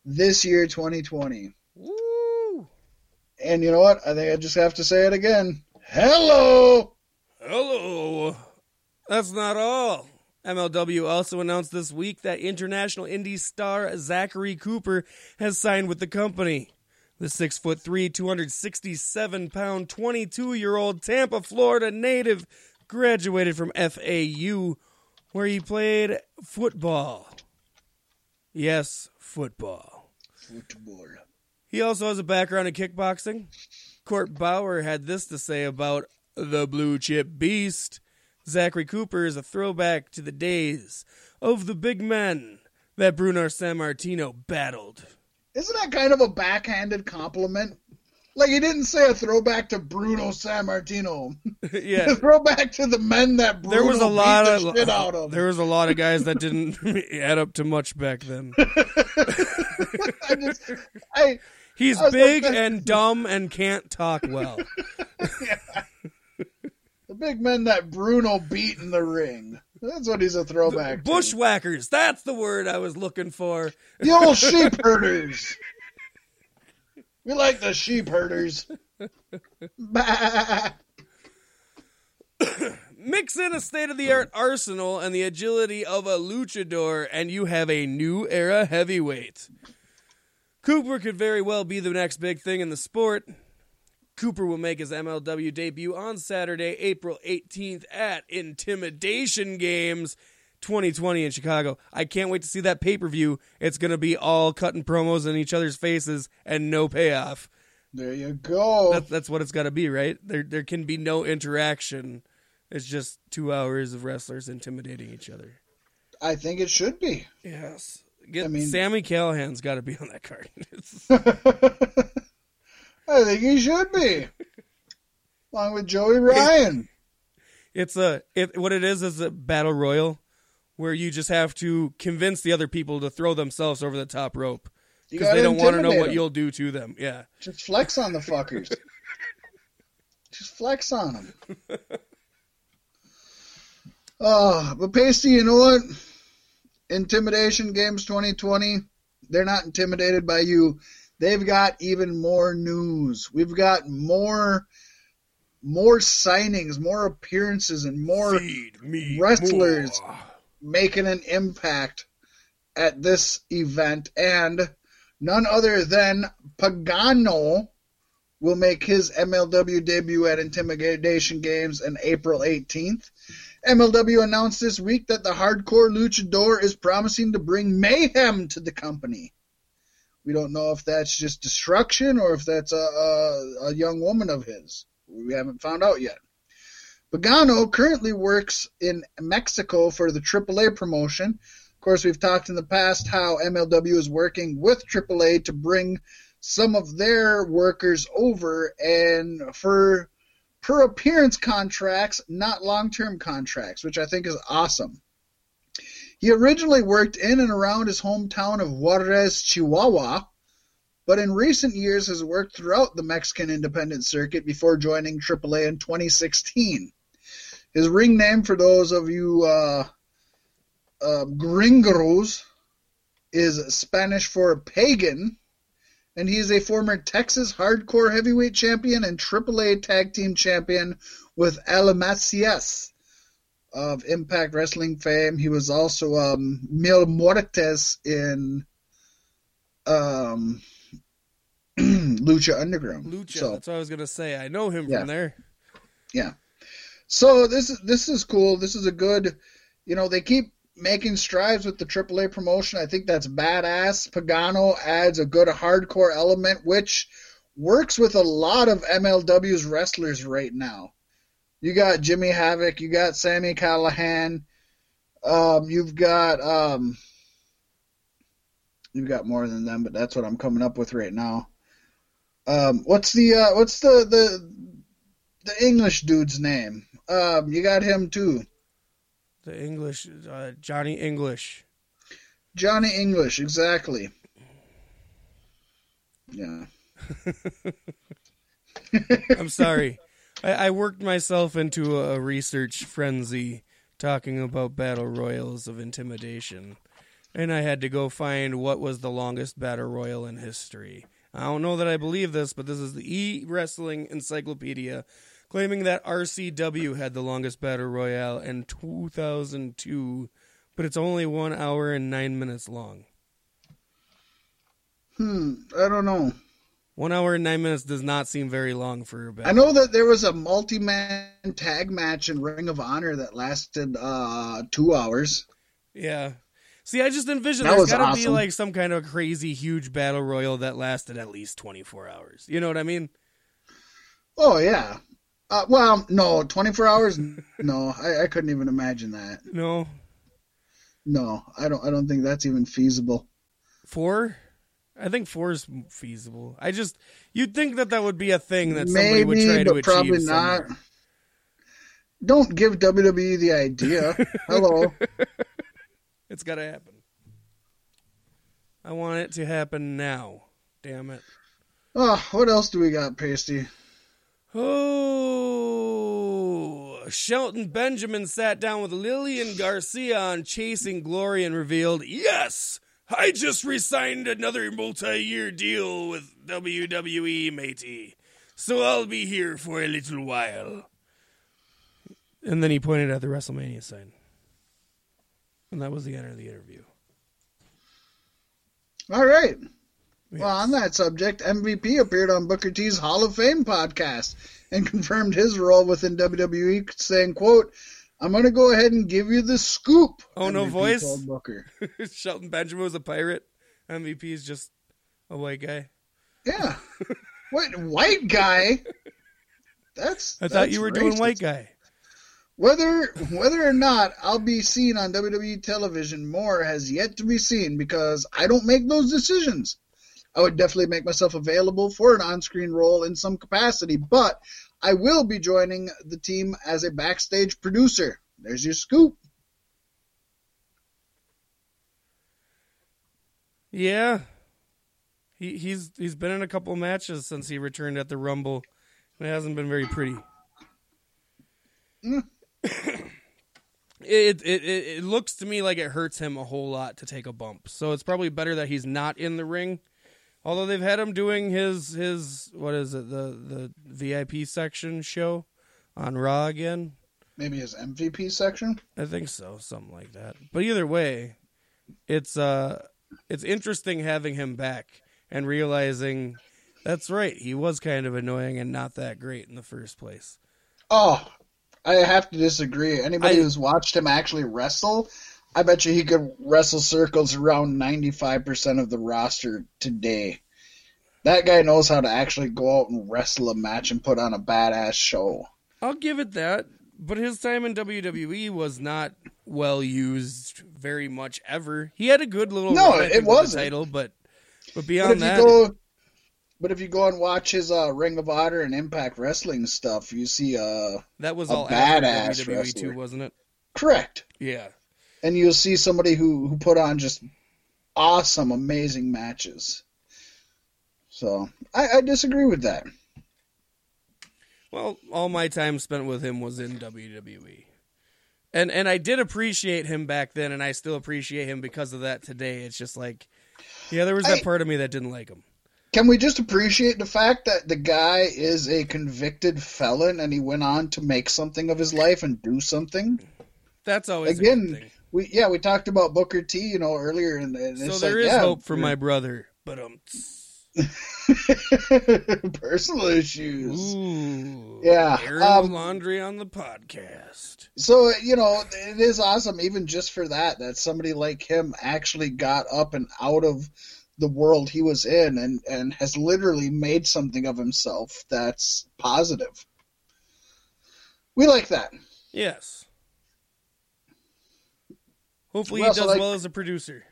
this year, 2020. Woo! And you know what? I think I just have to say it again. Hello! Hello. That's not all. MLW also announced this week that international indie star Zachary Cooper has signed with the company. The six foot three, 267 pound, 22 year old Tampa, Florida native graduated from FAU, where he played football. Yes, football. Football. He also has a background in kickboxing. Court Bauer had this to say about the blue chip beast. Zachary Cooper is a throwback to the days of the big men that Bruno Sammartino battled. Isn't that kind of a backhanded compliment? Like he didn't say a throwback to Bruno Sammartino. yeah. a throwback to the men that Bruno There was a lot of the shit out of. there was a lot of guys that didn't add up to much back then. I just, I, He's I big like- and dumb and can't talk well. the big men that Bruno beat in the ring. That's what he's a throwback to. Bushwhackers, that's the word I was looking for. The old sheep herders. We like the sheep herders. Mix in a state of the art arsenal and the agility of a luchador, and you have a new era heavyweight. Cooper could very well be the next big thing in the sport. Cooper will make his MLW debut on Saturday, April 18th at Intimidation Games 2020 in Chicago. I can't wait to see that pay per view. It's going to be all cutting promos in each other's faces and no payoff. There you go. That, that's what it's got to be, right? There, there can be no interaction. It's just two hours of wrestlers intimidating each other. I think it should be. Yes. Get I mean- Sami Callihan's got to be on that card. I think he should be. Along with Joey Ryan. it's a it, what it is is a battle royal where you just have to convince the other people to throw themselves over the top rope because they don't want to know what you'll do to them. Yeah. Just flex on the fuckers. Just flex on them. Oh, uh, but Paystee, you know what? Intimidation Games 2020, they're not intimidated by you. They've got even more news. We've got more more signings, more appearances, and more wrestlers. more. making an impact at this event, and none other than Pagano will make his MLW debut at Intimidation Games on April 18th. MLW announced this week that the hardcore luchador is promising to bring mayhem to the company. We don't know if that's just destruction or if that's a, a, a young woman of his. We haven't found out yet. Pagano currently works in Mexico for the AAA promotion. Of course, we've talked in the past how MLW is working with AAA to bring some of their workers over and for per appearance contracts, not long term contracts, which I think is awesome. He originally worked in and around his hometown of Juarez, Chihuahua, but in recent years has worked throughout the Mexican independent circuit before joining AAA in 2016. His ring name, for those of you uh, uh, gringos, is Spanish for pagan, and he is a former Texas hardcore heavyweight champion and AAA tag team champion with Alamacias of Impact Wrestling fame. He was also um, Mil Muertes in um, Lucha Underground. Lucha. So- That's what I was gonna say. I know him Yeah. from there. yeah. So this is this is cool. This is a good, you know, they keep making strides with the AAA promotion. I think that's badass. Pagano adds a good hardcore element, which works with a lot of MLW's wrestlers right now. You got Jimmy Havoc, you got Sami Callihan, um, you've got um, you've got more than them, but that's what I'm coming up with right now. Um, what's the uh, what's the the the English dude's name? Um, you got him too, The English, uh, Johnny English. Johnny English, exactly. Yeah. I'm sorry. I, I worked myself into a research frenzy talking about battle royals of intimidation, and I had to go find what was the longest battle royal in history. I don't know that I believe this, but this is the E Wrestling Encyclopedia claiming that RCW had the longest battle royale in 2002, but it's only one hour and nine minutes long. Hmm. I don't know. One hour and nine minutes does not seem very long for a battle. I know that there was a multi-man tag match in Ring of Honor that lasted uh two hours. Yeah. See, I just envision That there's was got to be like some kind of crazy huge battle royal that lasted at least 24 hours. You know what I mean? Oh yeah. Uh, well, no, 24 hours. No, I, I couldn't even imagine that. No. No, I don't. I don't think that's even feasible. Four? I think four is feasible. I just you'd think that that would be a thing that somebody would Maybe, try to achieve probably somewhere. not. Don't give WWE the idea. Hello. It's got to happen. I want it to happen now. Damn it. Oh, what else do we got, Paystee? Oh, Shelton Benjamin sat down with Lillian Garcia on Chasing Glory and revealed, Yes, I just resigned another multi year deal with WWE, matey. So I'll be here for a little while. And then he pointed at the WrestleMania sign. And that was the end of the interview. All right. Yes. Well, on that subject, MVP appeared on Booker T's Hall of Fame podcast and confirmed his role within WWE, saying, "quote I'm going to go ahead and give you the scoop." Oh, no MVP voice? Booker. Shelton Benjamin was a pirate. MVP is just a white guy. Yeah. what white guy? That's. I thought that's you were doing white guy. Whether whether or not I'll be seen on WWE television more has yet to be seen because I don't make those decisions. I would definitely make myself available for an on-screen role in some capacity, but I will be joining the team as a backstage producer. There's your scoop. Yeah. He he's he's been in a couple matches since he returned at the Rumble, and it hasn't been very pretty. Mm. it, it it it looks to me like it hurts him a whole lot to take a bump. So it's probably better that he's not in the ring. Although they've had him doing his his what is it the the VIP section show on Raw again. Maybe his MVP section. I think so, something like that. But either way, it's uh it's interesting having him back and realizing that's right, he was kind of annoying and not that great in the first place. Oh, I have to disagree. Anybody I- who's watched him actually wrestle, I bet you he could wrestle circles around 95% of the roster today. That guy knows how to actually go out and wrestle a match and put on a badass show. I'll give it that, but his time in WWE was not well used very much ever. He had a good little No, it think, with the wasn't. title, but but But beyond if that, go, but if you go and watch his uh, Ring of Honor and Impact Wrestling stuff, you see uh that was a all badass WWE wrestler. too, wasn't it? correct, Yeah. And you'll see somebody who who put on just awesome, amazing matches. So I, I disagree with that. Well, all my time spent with him was in WWE. And and I did appreciate him back then and I still appreciate him because of that today. It's just like yeah, there was that I- part of me that didn't like him. Can we just appreciate the fact that the guy is a convicted felon and he went on to make something of his life and do something? That's always a good Again, thing. We yeah we talked about Booker T, you know, earlier, and, and So there like, is yeah, hope for my brother, but um personal issues. ooh. Yeah, um, laundry on the podcast. So you know, it is awesome, even just for that, that somebody like him actually got up and out of the world he was in, and and has literally made something of himself that's positive. We like that. Yes. Hopefully We he does like- well as a producer.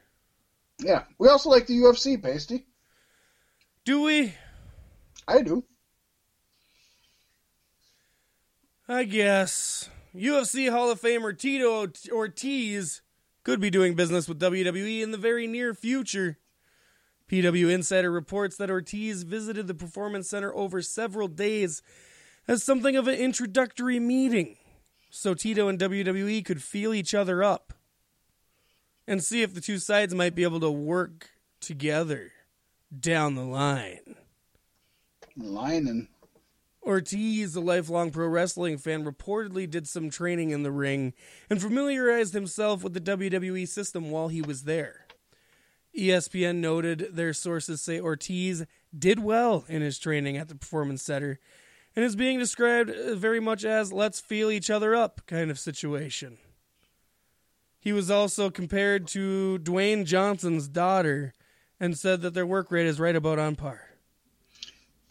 Yeah, we also like the UFC, Paystee. Do we? I do. I guess. UFC Hall of Famer Tito Ortiz could be doing business with WWE in the very near future. PW Insider reports that Ortiz visited the Performance Center over several days as something of an introductory meeting, so Tito and WWE could feel each other up and see if the two sides might be able to work together down the line. Lining. Ortiz, a lifelong pro wrestling fan, reportedly did some training in the ring and familiarized himself with the WWE system while he was there. ESPN noted their sources say Ortiz did well in his training at the Performance Center and is being described very much as let's feel each other up kind of situation. He was also compared to Dwayne Johnson's daughter and said that their work rate is right about on par.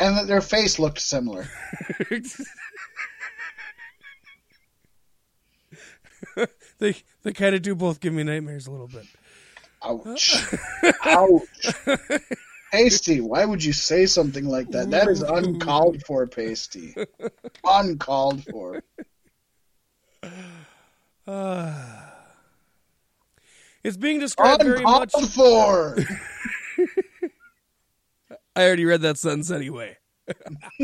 And that their face looked similar. they they kind of do both give me nightmares a little bit. Ouch. Ouch. Paystee, why would you say something like that? That is uncalled for, Paystee. Uncalled for. Ah. It's being described very much. For. I already read that sentence anyway.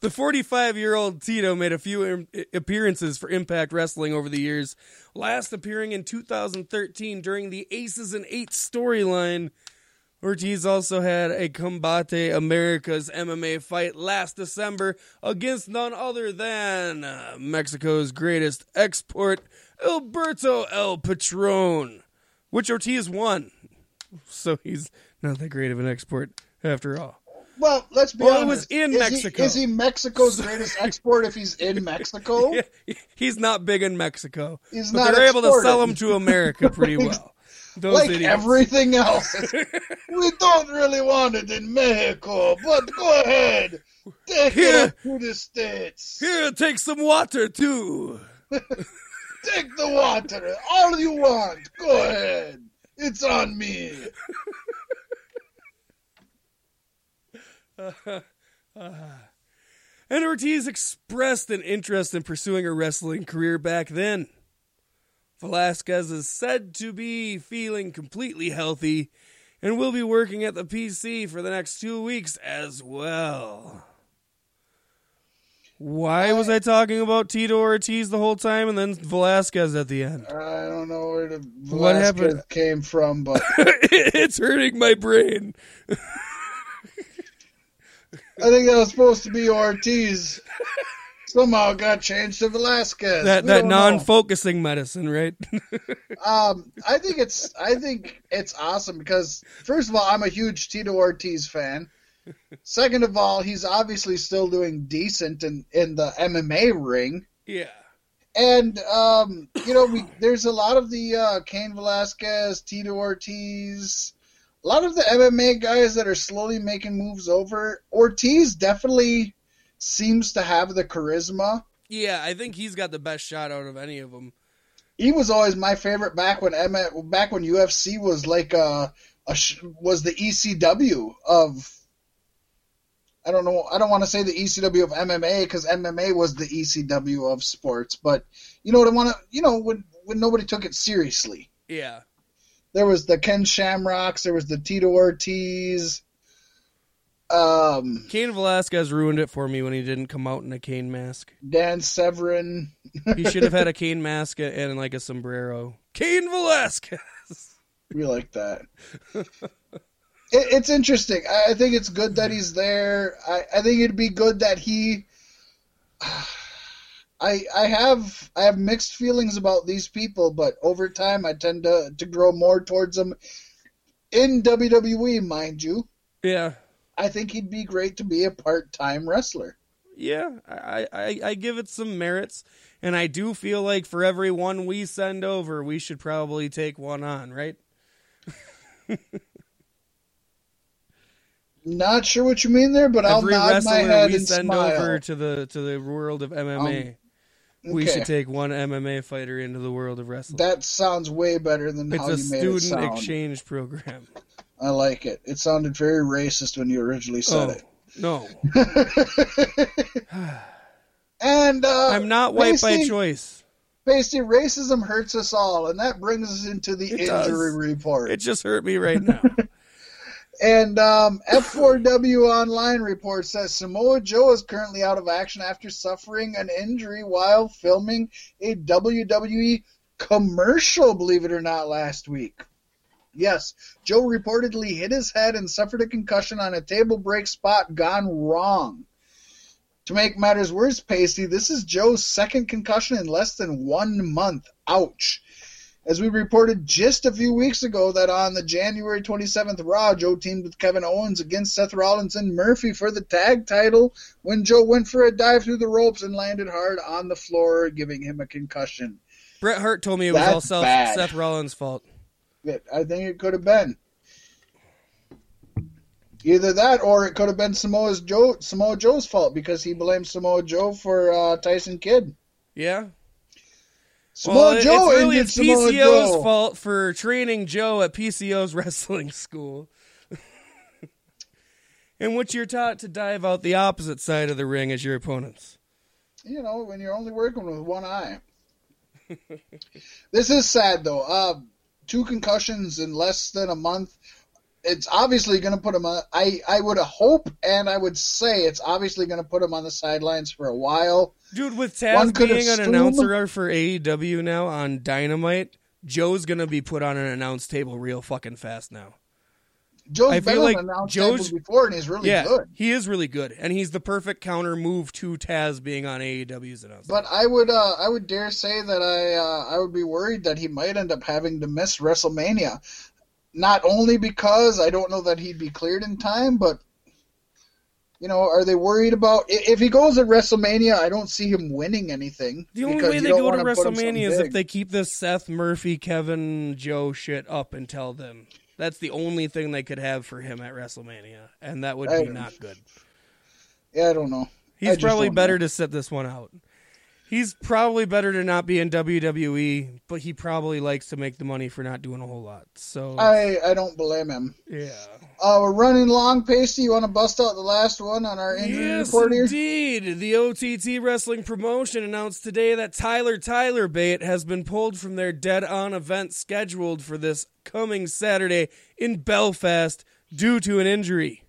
the 45 year old Tito made a few appearances for Impact Wrestling over the years, last appearing in 2013 during the Aces and Eights storyline. Ortiz also had a Combate Americas MMA fight last December against none other than uh, Mexico's greatest export, Alberto El Patron, which Ortiz won. So he's not that great of an export after all. Well, let's be Well, it honest. was in is Mexico. He, is he Mexico's greatest export if he's in Mexico? He's not big in Mexico. He's but not they're able to sell exported. him to America pretty well. Those like idiots. everything else. we don't really want it in Mexico, but go ahead. Take Here. it to the States. Here, take some water too. Take the water. All you want. Go ahead. It's on me. And Ortiz expressed an interest in pursuing a wrestling career back then. Velasquez is said to be feeling completely healthy And we'll be working at the PC for the next two weeks as well. Why was I talking about Tito Ortiz the whole time and then Velasquez at the end? I don't know where the What Velasquez happened? came from, but it's hurting my brain. I think that was supposed to be Ortiz. Somehow got changed to Velasquez. That We that know. non-focusing medicine, right? Um, I think it's I think it's awesome because first of all, I'm a huge Tito Ortiz fan. Second of all, he's obviously still doing decent in in the MMA ring. yeah. And um, you know, we there's a lot of the uh, Cain Velasquez, Tito Ortiz, a lot of the MMA guys that are slowly making moves over. Ortiz definitely seems to have the charisma. Yeah, I think he's got the best shot out of any of them. He was always my favorite back when M- back when UFC was like a, a sh- was the ECW of. I don't know. I don't want to say the ECW of MMA because MMA was the ECW of sports, but you know what I want to. You know when when nobody took it seriously. Yeah. There was the Ken Shamrocks. There was the Tito Ortiz. Um, Kane Velasquez ruined it for me when he didn't come out in a cane mask. Dan Severn. He should have had a cane mask and like a sombrero. Kane Velasquez. We like that. it, it's interesting. I, I think it's good that he's there. I, I think it'd be good that he. I I have I have mixed feelings about these people, but over time I tend to to grow more towards them. In WWE, mind you, Yeah. I think he'd be great to be a part time wrestler. Yeah, I, I, I give it some merits, and I do feel like for every one we send over, we should probably take one on, right? Not sure what you mean there, but I'll every nod my head we and send smile. over to the to the world of MMA, we okay. should take one MMA fighter into the world of wrestling. That sounds way better than it's how a you made it student sound. exchange program. I like it. It sounded very racist when you originally said oh it. no, and uh, I'm not white by choice. Paystee, racism hurts us all, and that brings us into the It injury does. report. It just hurt me right now. And um, F4W Online reports that Samoa Joe is currently out of action after suffering an injury while filming a WWE commercial, believe it or not, last week. Yes, Joe reportedly hit his head and suffered a concussion on a table break spot gone wrong. To make matters worse, Paystee, this is Joe's second concussion in less than one month. Ouch. As we reported just a few weeks ago that on the January 27th Raw, Joe teamed with Kevin Owens against Seth Rollins and Murphy for the tag title when Joe went for a dive through the ropes and landed hard on the floor, giving him a concussion. Bret Hart told me it was all Seth. Seth Rollins' fault. I think it could have been. Either that or it could have been Samoa's Joe, Samoa Joe's fault because he blamed Samoa Joe for uh, Tyson Kidd. Yeah. Samoa well, Joe it's really it's Samoa PCO's Joe. fault for training Joe at PCO's wrestling school, in which you're taught to dive out the opposite side of the ring as your opponents. you know, when you're only working with one eye. this is sad though. Uh, two concussions in less than a month. It's obviously going to put him on. I I would hope and I would say it's obviously going to put him on the sidelines for a while. Dude, with Taz being an announcer for AEW now on Dynamite, Joe's gonna be put on an announce table real fucking fast now. Joe's I been feel on like an announce Joe's- table before and he's really yeah, good. he is really good, and he's the perfect counter move to Taz being on AEW's announce. But I would uh, I would dare say that I uh, I would be worried that he might end up having to miss WrestleMania. Not only because I don't know that he'd be cleared in time, but you know, are they worried about if he goes at WrestleMania? I don't see him winning anything. The only way they go to wanna put him something WrestleMania is if they keep this Seth Murphy, Kevin, Joe shit up and tell them That's the only thing they could have for him at WrestleMania, and that would I- be not good. Yeah, I don't know. He's probably better know. to sit this one out. He's probably better to not be in WWE, but he probably likes to make the money for not doing a whole lot. So I I don't blame him. yeah. Uh, we're running long, Paystee. You want to bust out the last one on our injury Yes, report here? indeed. The OTT Wrestling Promotion announced today that Tyler Tyler Bate has been pulled from their Dead On event scheduled for this coming Saturday in Belfast due to an injury.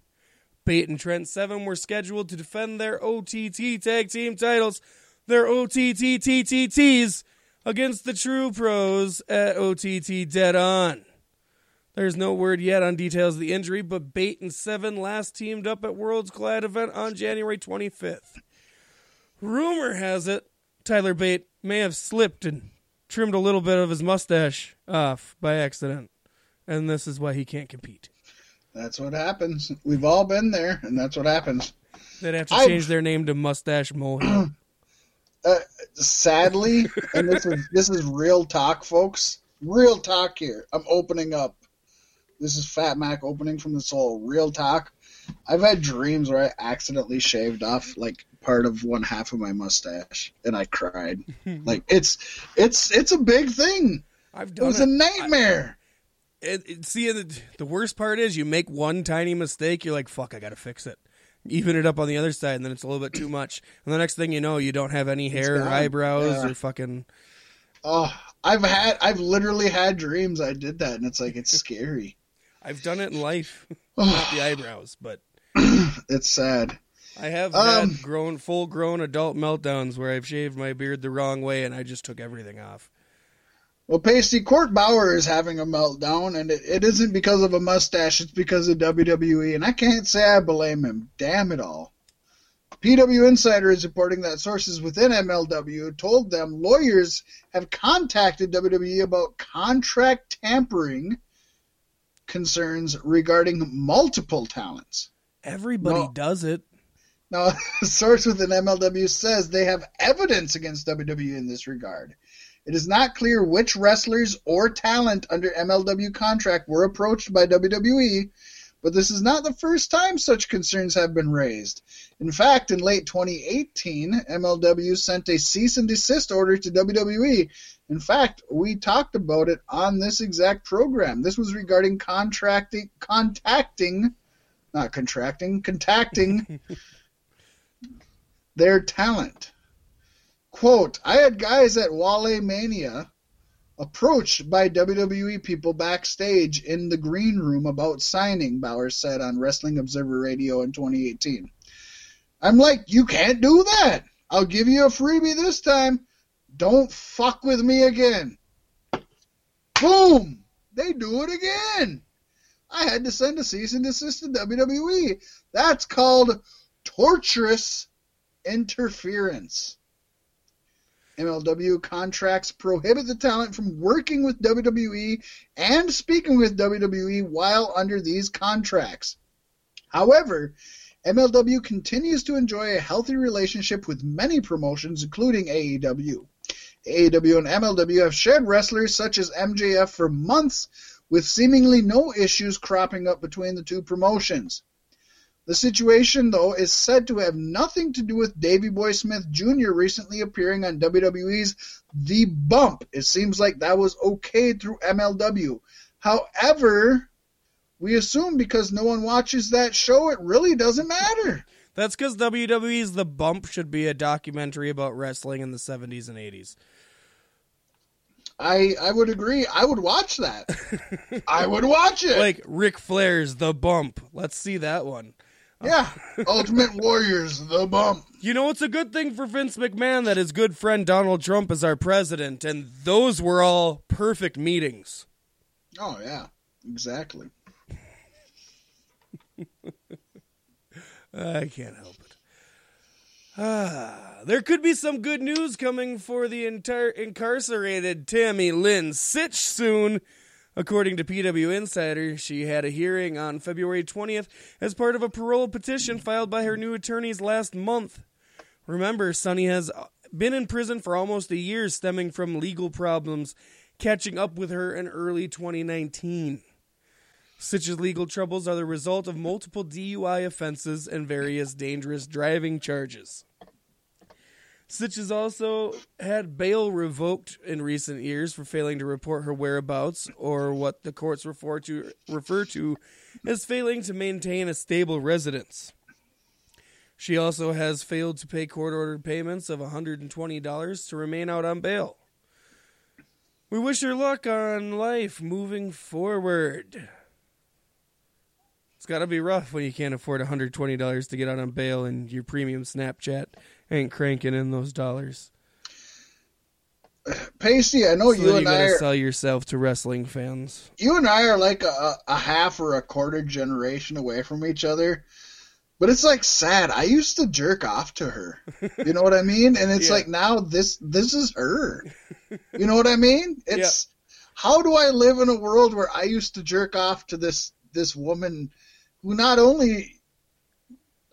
Bate and Trent Seven were scheduled to defend their OTT Tag Team titles, their OTT TTTs, against the True Pros at OTT Dead On. There's no word yet on details of the injury, but Bate and Seven last teamed up at Worlds Collide event on January 25th. Rumor has it Tyler Bate may have slipped and trimmed a little bit of his mustache off by accident, and this is why he can't compete. That's what happens. We've all been there, and that's what happens. They'd have to I've- change their name to Mustache Mohill. Uh, sadly, and this is this is real talk, folks. Real talk here. I'm opening up. This is Fat Mack opening from the soul. Real talk. I've had dreams where I accidentally shaved off like part of one half of my mustache, and I cried. like it's it's it's a big thing. I've It done was it. a nightmare. it, it- see, the, the worst part is you make one tiny mistake, you're like, "Fuck, I gotta fix it." Even it up on the other side, and then it's a little bit too much. And the next thing you know, you don't have any hair or eyebrows Yeah. or fucking. Oh, I've had I've literally had dreams I did that, and it's like it's scary. I've done it in life, not the eyebrows, but It's sad. I have Um, had grown, full grown adult meltdowns where I've shaved my beard the wrong way and I just took everything off. Well, Paystee, Court Bauer is having a meltdown, and it, it isn't because of a mustache, it's because of WWE, and I can't say I blame him. Damn it all. PW Insider is reporting that sources within MLW told them lawyers have contacted WWE about contract tampering concerns regarding multiple talents. Everybody No. does it. Now, a source within MLW says they have evidence against WWE in this regard. It is not clear which wrestlers or talent under MLW contract were approached by WWE, but this is not the first time such concerns have been raised. In fact, in late 2018, MLW sent a cease and desist order to WWE. In fact, we talked about it on this exact program. This was regarding contracting, contacting, not contracting, contacting their talent. Quote, I had guys at Wale Mania approached by WWE people backstage in the green room about signing, Bauer said on Wrestling Observer Radio in 2018. I'm like, you can't do that. I'll give you a freebie this time. Don't fuck with me again. Boom! They do it again. I had to send a cease and desist to WWE. That's called torturous interference. MLW contracts prohibit the talent from working with WWE and speaking with WWE while under these contracts. However, MLW continues to enjoy a healthy relationship with many promotions, including AEW. AEW and MLW have shared wrestlers such as MJF for months, with seemingly no issues cropping up between the two promotions. The situation, though, is said to have nothing to do with Davey Boy Smith Jr. recently appearing on WWE's The Bump. It seems like that was okay through MLW. However, we assume because no one watches that show, it really doesn't matter. That's because WWE's The Bump should be a documentary about wrestling in the 70s and 80s. I I would agree. I would watch that. I would watch it. Like Ric Flair's The Bump. Let's see that one. Yeah, Ultimate Warriors, The Bump. You know, it's a good thing for Vince McMahon that his good friend Donald Trump is our president, and those were all perfect meetings. Oh yeah, exactly. I can't help it. Ah, there could be some good news coming for the entire incarcerated Tammy Lynn Sytch soon. According to PW Insider, she had a hearing on February 20th as part of a parole petition filed by her new attorneys last month. Remember, Sunny has been in prison for almost a year stemming from legal problems catching up with her in early 2019. Sytch's legal troubles are the result of multiple DUI offenses and various dangerous driving charges. Sytch has also had bail revoked in recent years for failing to report her whereabouts or what the courts refer to refer to as failing to maintain a stable residence. She also has failed to pay court ordered payments of $120 to remain out on bail. We wish her luck on life moving forward. It's got to be rough when you can't afford $120 to get out on bail and your premium Snapchat ain't cranking in those dollars. Paystee, I know So you and you I are, sell yourself to wrestling fans. you and I are like a, a half or a quarter generation away from each other. But it's like sad. I used to jerk off to her. You know what I mean? And it's Yeah. like now this this is her. You know what I mean? It's how do I live in a world where I used to jerk off to this this woman who not only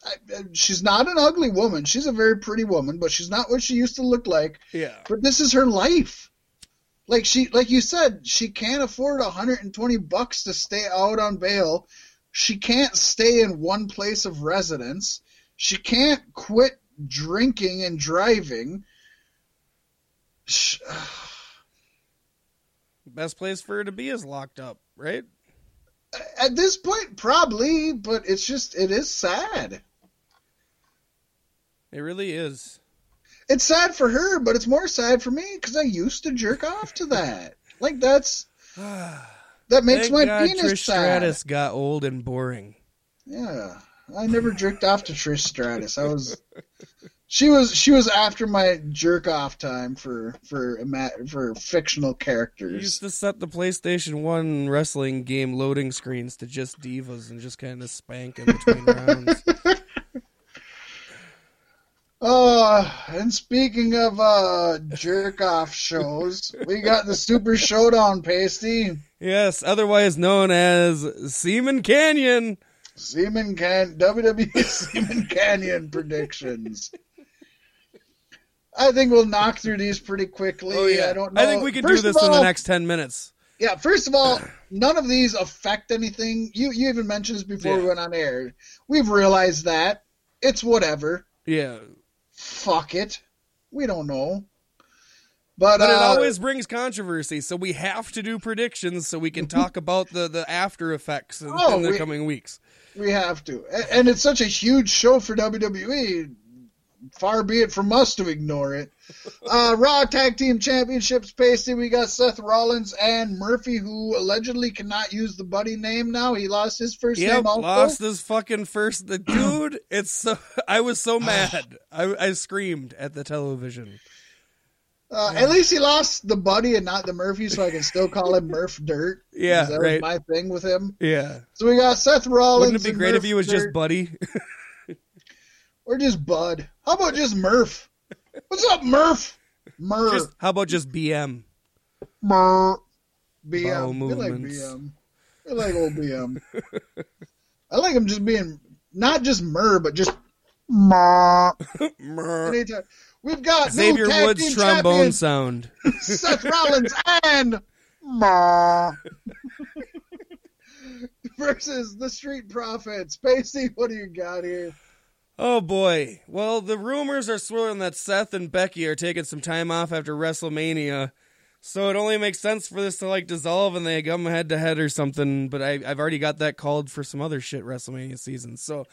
I, she's not an ugly woman. She's a very pretty woman, but she's not what she used to look like. Yeah. But this is her life. Like she, like you said, she can't afford 120 bucks to stay out on bail. She can't stay in one place of residence. She can't quit drinking and driving. Sh- Best place for her to be is locked up, right? At this point, probably, but it's just, it is sad. It really is. It's sad for her, but it's more sad for me because I used to jerk off to that. Like that's that makes Thank my God penis Trish sad. Stratus got old and boring. Yeah, I never jerked off to Trish Stratus. I was, she was, she was after my jerk off time for for for fictional You characters. used to set the PlayStation One wrestling game loading screens to just divas and just kind of spank in between rounds. Uh, and speaking of uh jerk off shows, we got the Super Showdown Paystee. Yes, otherwise known as Seaman Canyon. Seaman Can WWE Seaman Canyon predictions. I think we'll knock through these pretty quickly. I don't know. Oh, I think we can do First this of in the next ten minutes. Yeah, first of all, none of these affect anything. You you even mentioned this before we went on air. We've realized that. It's whatever. Yeah, Fuck it. We don't know. But, but it uh, always brings controversy, so we have to do predictions so we can talk about the the after effects in, Oh, in the we- coming weeks. we have to. A- And it's such a huge show for WWE. Far be it from us to ignore it. Uh, Raw Tag Team Championships, Paystee. We got Seth Rollins and Murphy, who allegedly cannot use the buddy name now. He lost his first Yep, name also. lost his fucking first. The dude, it's so. I was so mad. I I screamed at the television. Uh, at least he lost the buddy and not the Murphy, so I can still call him Murph Dirt. Yeah, that right. was my thing with him. Yeah, So we got Seth Rollins. wouldn't it be great if he was just Buddy? or just Bud? How about just Murph? What's up, Murph? Murph. just how about just BM? Murph. BM. We like. BM. We like old BM. I like him just being not just Mur, but just Mur. We've got new Xavier tag Woods trombone champions, sound. Seth Rollins and Mur. versus the Street Profits. Spacey, what do you got here? Oh boy. Well, the rumors are swirling that Seth and Becky are taking some time off after WrestleMania. So it only makes sense for this to like dissolve and they come head to head or something. But I, I've already got that called for some other shit WrestleMania season. So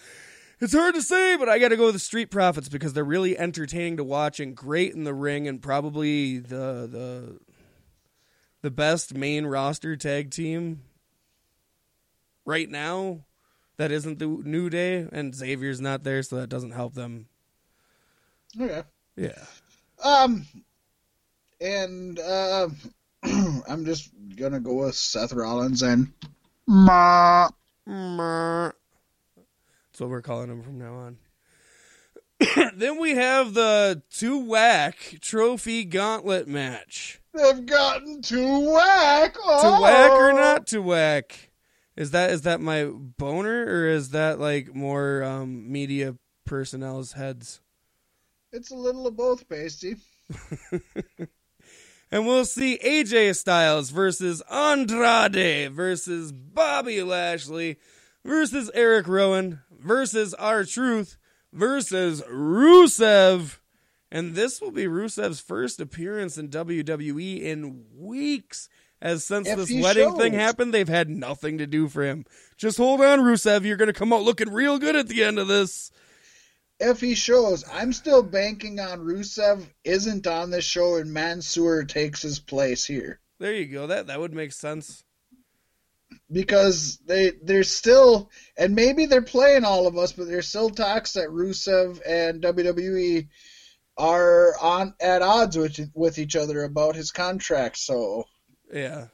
it's hard to say, but I got to go with the Street Profits because they're really entertaining to watch and great in the ring and probably the the the best main roster tag team right now that isn't the New Day, and Xavier's not there, so that doesn't help them. Okay. Yeah. Um, and uh, I'm just gonna go with Seth Rollins and Ma. Ma. That's what we're calling him from now on. then we have the two whack trophy gauntlet match. They've gotten to whack. Oh. To whack or not to whack? Is that is that my boner or is that like more um, media personnel's heads? It's a little of both, Paystee. And we'll see AJ Styles versus Andrade versus Bobby Lashley versus Eric Rowan versus R-Truth versus Rusev And this will be Rusev's first appearance in WWE in weeks. As since If this wedding thing happened, they've had nothing to do for him. Just hold on, Rusev. You're going to come out looking real good at the end of this. If he shows, I'm still banking on Rusev isn't on this show and Mansoor takes his place here. There you go. That that would make sense. because they they're still and maybe they're playing all of us, but there's still talks that Rusev and WWE are on at odds with with each other about his contract. So Yeah.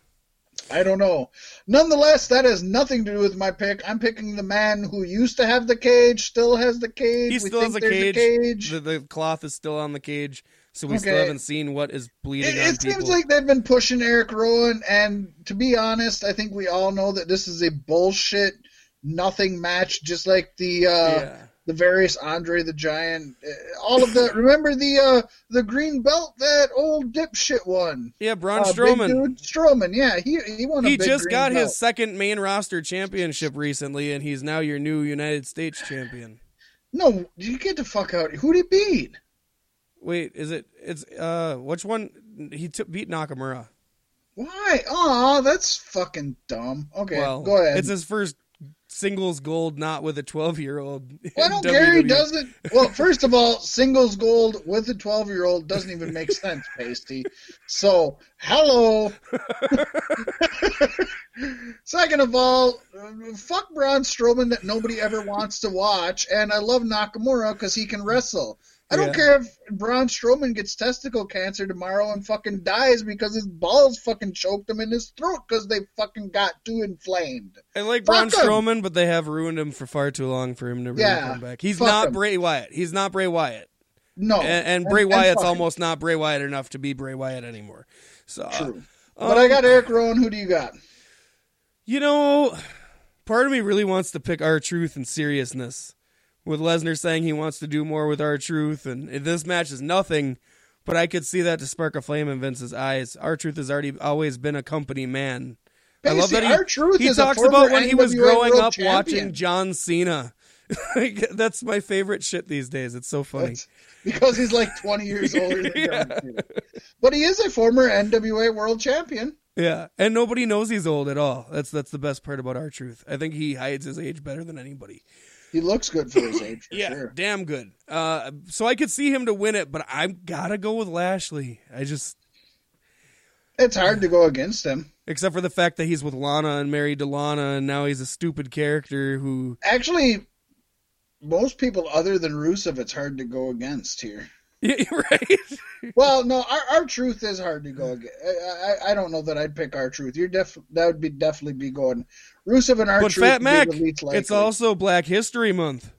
I don't know. Nonetheless, that has nothing to do with my pick. I'm picking the man who used to have the cage, still has the cage. He We still has a cage. cage. The, the cloth is still on the cage, so we still haven't seen what is bleeding It, it seems like they've been pushing Eric Rowan, and to be honest, I think we all know that this is a bullshit, nothing match. Just like the uh, yeah. The various Andre the Giant, uh, all of the. remember the uh, the green belt that old dipshit won. Yeah, Braun Uh, Strowman. dude, Strowman, yeah, he he won. A He just got belt. his second main roster championship recently, and he's now your new United States champion. No, you get the fuck out. Who'd he beat? Wait, is it? It's uh, which one? He took beat Nakamura. Why? Oh, that's fucking dumb. Okay, well, go ahead. It's his first singles gold, not with a twelve-year-old. Why don't Gary does it? Well, first of all, singles gold with a 12 year old doesn't even make sense, Pasty. So, hello. Second of all, fuck Braun Strowman that nobody ever wants to watch, and I love Nakamura because he can wrestle. I don't Yeah. care if Braun Strowman gets testicle cancer tomorrow and fucking dies because his balls fucking choked him in his throat because they fucking got too inflamed. I like Fuck Braun him. Strowman, but they have ruined him for far too long for him to really Yeah, come back. He's fuck not him. Bray Wyatt. He's not Bray Wyatt, No. and, and Bray Wyatt's Oh, fuck him. almost not Bray Wyatt enough to be Bray Wyatt anymore. So, True. Uh, but I got um, Eric Rowan. Who do you got? You know, part of me really wants to pick R-Truth and seriousness. With Lesnar saying he wants to do more with R-Truth, and this match is nothing, but I could see that to spark a flame in Vince's eyes. R-Truth has already always been a company man. I love Basically, that he, he talks about when he was growing up Champion. watching John Cena. That's my favorite shit these days. It's so funny. That's- because he's like 20 years older than Yeah. John Cena. But he is a former NWA World Champion. Yeah, and nobody knows he's old at all. That's that's the best part about R-Truth. I think he hides his age better than anybody. He looks good for his age, for Yeah, sure. damn good. Uh, so I could see him to win it, but I gotta go with Lashley. I just, It's hard to go against him. except for the fact that he's with Lana and married to Lana, and now he's a stupid character who. Actually, most people other than Rusev, it's hard to go against here. Yeah, right. Well, no, our, R-Truth is hard to go against. I, I, I don't know that I'd pick R-Truth. You're def that would be definitely be going Rusev and our but truth. Fat Mack, the least likely. it's also Black History Month.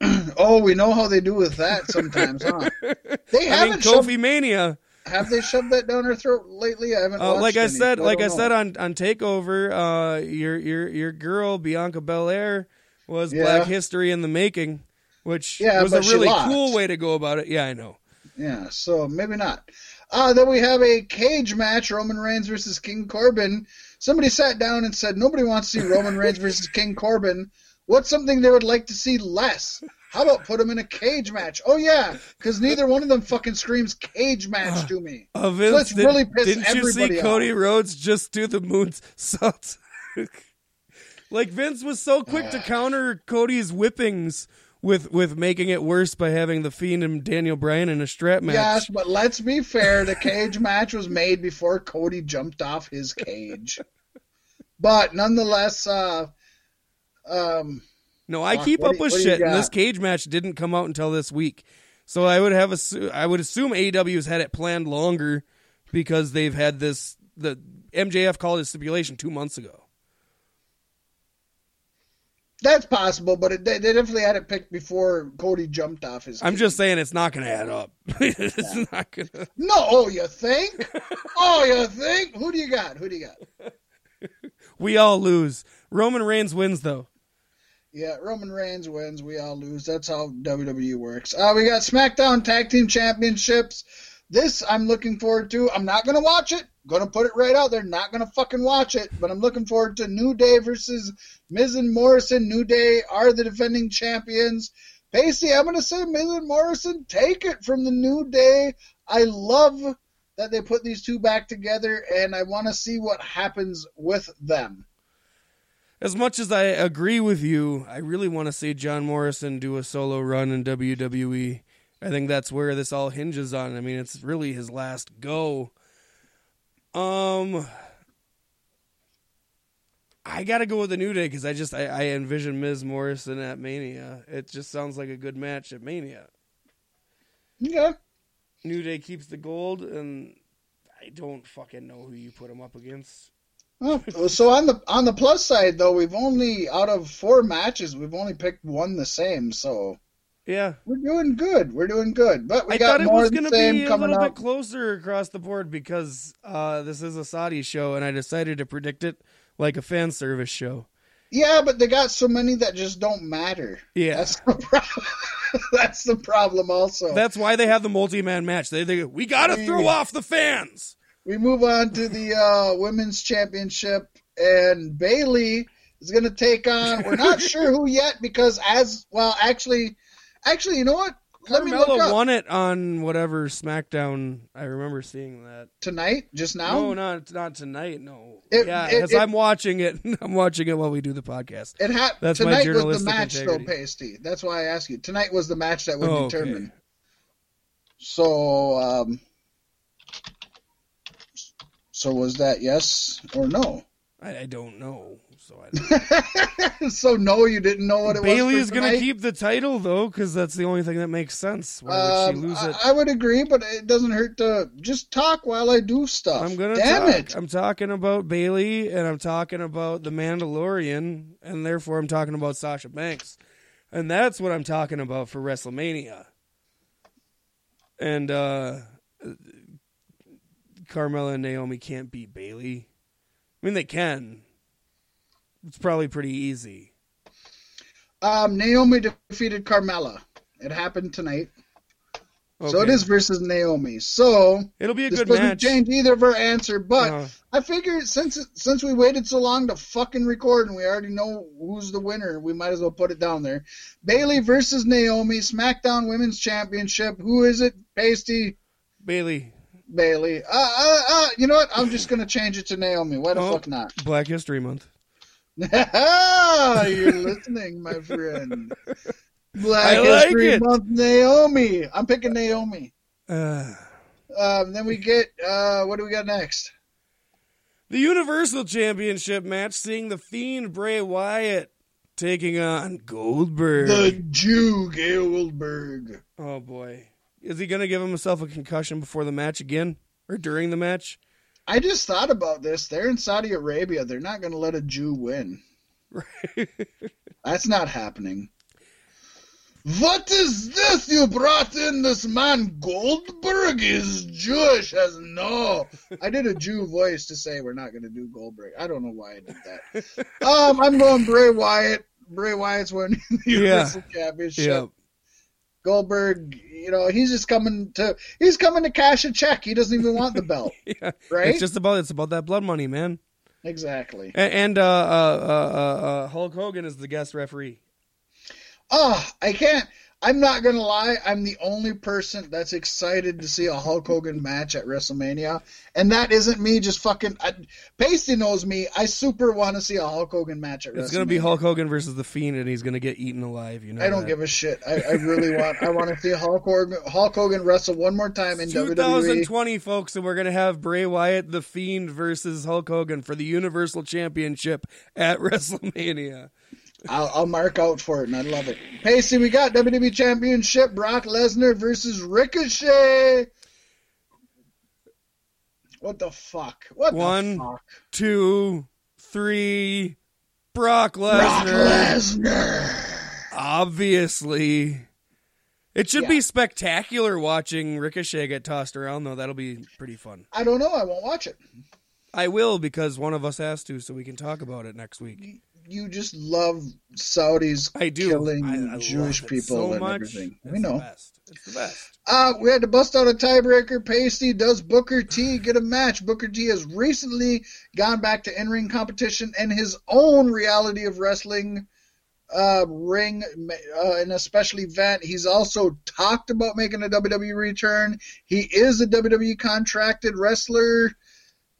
Oh, we know how they do with that sometimes, huh? They I haven't mean, shoved, Kofi Mania. have they shoved that down our throat lately? I haven't. Uh, like I any, said, so like I don't said on on Takeover, uh, your your your girl Bianca Belair was Yeah. Black History in the making, which Yeah, was a really cool way to go about it. Yeah, I know. Yeah, so maybe not. Uh, then we have a cage match: Roman Reigns versus King Corbin. Somebody sat down and said nobody wants to see Roman Reigns versus King Corbin. What's something they would like to see less? How about put them in a cage match? Oh yeah, because neither one of them fucking screams cage match to me. Uh, Vince, let's did, really piss didn't you see everybody Cody. Rhodes just do the moonsault? like Vince was so quick to counter Cody's whippings with with making it worse by having the Fiend and Daniel Bryan in a strap match. Yes, but let's be fair. The cage match was made before Cody jumped off his cage. But nonetheless, uh, um, No, I keep up you- with what do you shit, and this cage match didn't come out until this week. So I would have assu- I would assume AEW's had it planned longer because they've had this. The MJF called his stipulation two months ago. That's possible, but it, they, they definitely had it picked before Cody jumped off his. I'm cage. just saying it's not going to add up. it's not going to. no. Oh, you think? oh, you think? Who do you got? Who do you got? We all lose. Roman Reigns wins though. Yeah, Roman Reigns wins. We all lose. That's how WWE works. Uh, we got SmackDown Tag Team Championships. This I'm looking forward to. I'm not gonna watch it. Gonna put it right out there. Not gonna fucking watch it. But I'm looking forward to New Day versus Miz and Morrison. New Day are the defending champions. Paystee, I'm to say Miz and Morrison take it from the New Day. I love that they put these two back together, and I want to see what happens with them. As much as I agree with you, I really want to see John Morrison do a solo run in WWE. I think that's where this all hinges on. I mean, it's really his last go. Um, I got to go with the New Day because I just I, I envision Ms. Morrison at Mania. It just sounds like a good match at Mania. Yeah. New Day keeps the gold, and I don't fucking know who you put him up against. Oh, so on the on the plus side though, we've only out of four matches, we've only picked one the same. So Yeah, we're doing good. We're doing good. But we I got thought it more was going to be a coming little up. bit closer across the board because uh, this is a Saudi show, and I decided to predict it like a fan service show. Yeah, but they got so many that just don't matter. Yeah. That's the problem. That's the problem. Also, That's why they have the multi-man match. They, they we got to throw off the fans. we move on to the uh, women's championship, and Bayley is going to take on. We're not sure who yet because as well, actually, actually, you know what? Let me look Carmella won it on whatever SmackDown. I remember seeing that. tonight. Just now. No, not not tonight. No, It- yeah, because I'm watching it. I'm watching it while we do the podcast. It ha- That's my tonight was the journalistic match, integrity. though, Paystee. That's why I ask you. Tonight was the match that would Oh, okay. determine. So, um, so was that yes or no? I, I don't know. So I so no, you didn't know what it was. Bayley was. is going to keep the title though, because that's the only thing that makes sense. Why would she Um, lose it? I, I would agree, but it doesn't hurt to just talk while I do stuff. I'm gonna Damn talk. it! I'm talking about Bayley, and I'm talking about the Mandalorian, and therefore I'm talking about Sasha Banks, and that's what I'm talking about for WrestleMania. And uh Carmella and Naomi can't beat Bayley. I mean, they can. It's probably pretty easy. Um, Naomi defeated Carmella. It happened tonight, so it Okay. is versus Naomi. So It'll be a this good doesn't match. change either of our answer, but. Uh, I figured since since we waited so long to fucking record and we already know who's the winner, we might as well put it down there. Bayley versus Naomi, SmackDown Women's Championship. Who is it? Paystee Bayley, Bayley. Uh, uh, uh, you know what? I'm just gonna change it to Naomi. Why the Oh. fuck not? Black History Month. You're listening, my friend. Black I like History it. Month, Naomi. I'm picking Naomi. Uh, Um, then we get uh, what do we got next? The Universal Championship match, seeing the Fiend Bray Wyatt taking on Goldberg. The Jew Goldberg. Oh boy, is he gonna give himself a concussion before the match again, or during the match? I just thought about this. They're in Saudi Arabia. They're not going to let a Jew win. That's not happening. What is this? You brought in this man Goldberg? He's Jewish as no. I did a Jew voice to say we're not going to do Goldberg. I don't know why I did that. Um, I'm going Bray Wyatt. Bray Wyatt's winning the Yeah. Universal Championship. Goldberg, you know, he's just coming to he's coming to cash a check. He doesn't even want the belt, yeah. right? It's just about it's about that blood money, man. exactly. And, and uh, uh, uh, uh, uh, Hulk Hogan is the guest referee. Oh, I can't. I'm not gonna lie. I'm the only person that's excited to see a Hulk Hogan match at WrestleMania, and that isn't me. Just fucking. I, Pasty knows me. I super want to see a Hulk Hogan match at WrestleMania. It's gonna be Hulk Hogan versus the Fiend, and he's gonna get eaten alive. You know, I don't that. give a shit. I, I really want. I want to see Hulk Hogan, Hulk Hogan wrestle one more time in E. WWE. 2020, folks, and we're gonna have Bray Wyatt, the Fiend, versus Hulk Hogan for the Universal Championship at WrestleMania. I'll, I'll mark out for it, and I love it. Paystee, we got WWE Championship: Brock Lesnar versus Ricochet. What the fuck? What One, the fuck? Two, three, Brock Brock Lesnar. Lesnar. Obviously. It should Yeah. be spectacular watching Ricochet get tossed around, though. That'll be pretty fun. I don't know. I won't watch it. I will because one of us has to, so we can talk about it next week. You just love Saudis I do. killing I, I Jewish people so and much. everything. It's we know. The best. It's the best. Uh, we had to bust out a tiebreaker. Paystee does Booker T get a match? Booker T has recently gone back to in-ring competition and his own reality of wrestling uh, ring uh, in a special event. He's also talked about making a WWE return. He is a WWE contracted wrestler.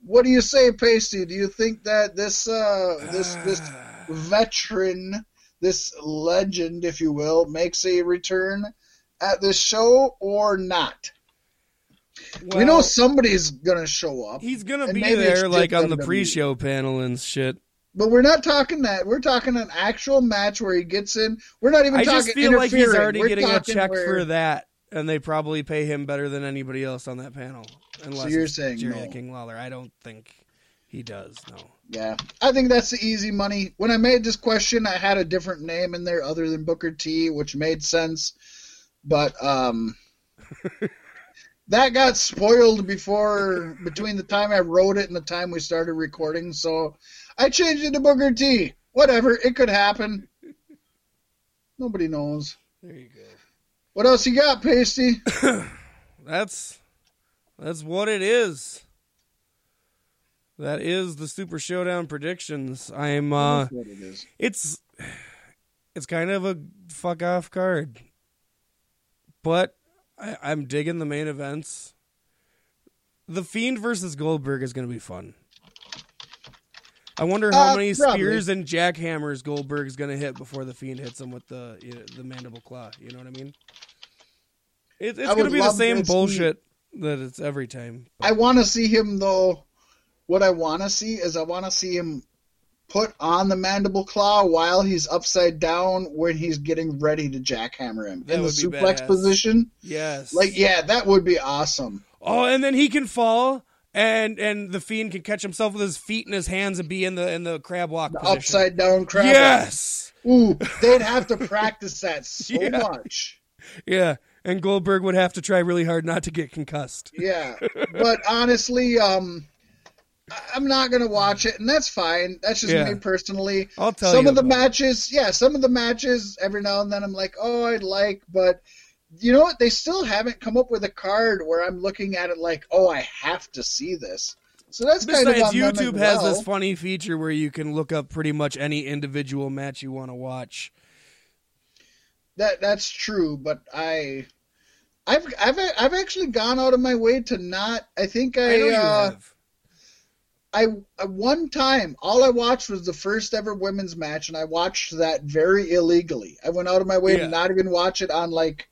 What do you say, Paystee? Do you think that this uh, this this veteran, this legend, if you will, makes a return at this show or not? we know somebody's gonna show up, he's gonna be there, like on the pre-show panel and shit. but we're not talking that. We're talking an actual match where he gets in. We're not even I talking just feel like he's already We're getting a check where- for that, and they probably pay him better than anybody else on that panel. Unless you're saying Jerry no. the King Lawler. I don't think he does. No. Yeah, I think that's the easy money. When I made this question, I had a different name in there other than Booker T, which made sense. But um, that got spoiled before between the time I wrote it and the time we started recording. So I changed it to Booker T. Whatever, it could happen. Nobody knows. There you go. What else you got, Paystee? That's that's what it is. That is the Super Showdown predictions. I'm uh it is. it's it's kind of a fuck off card. But I, I'm digging the main events. The Fiend versus Goldberg is gonna be fun. I wonder how Uh, many probably. spears and jackhammers Goldberg's gonna hit before the Fiend hits him with the you know, the mandible claw. You know what I mean? It, it's I gonna be the same see- bullshit that it's every time. I want to see him though. What I want to see is I want to see him put on the mandible claw while he's upside down when he's getting ready to jackhammer him That in the suplex badass. position. Yes. Like, yeah, that would be awesome. Oh, and then he can fall, and and the fiend can catch himself with his feet and his hands and be in the in the crab walk The position. upside down crab. Yes. Ooh, they'd have to practice that so Yeah. much. Yeah. And Goldberg would have to try really hard not to get concussed. Yeah, but honestly, um, I'm not gonna watch it, and that's fine. That's just Yeah. me personally. I'll tell some you of the about it. matches, yeah, some of the matches every now and then I'm like, oh, I'd like, but you know what? They still haven't come up with a card where I'm looking at it like, oh, I have to see this. So that's kind of Besides, on them YouTube as has well. this funny feature where you can look up pretty much any individual match you want to watch. That that's true, but I. I've I've I've actually gone out of my way to not. I think I, I uh, know you have. I uh, one time all I watched was the first ever women's match, and I watched that very illegally. I went out of my way Yeah. to not even watch it on like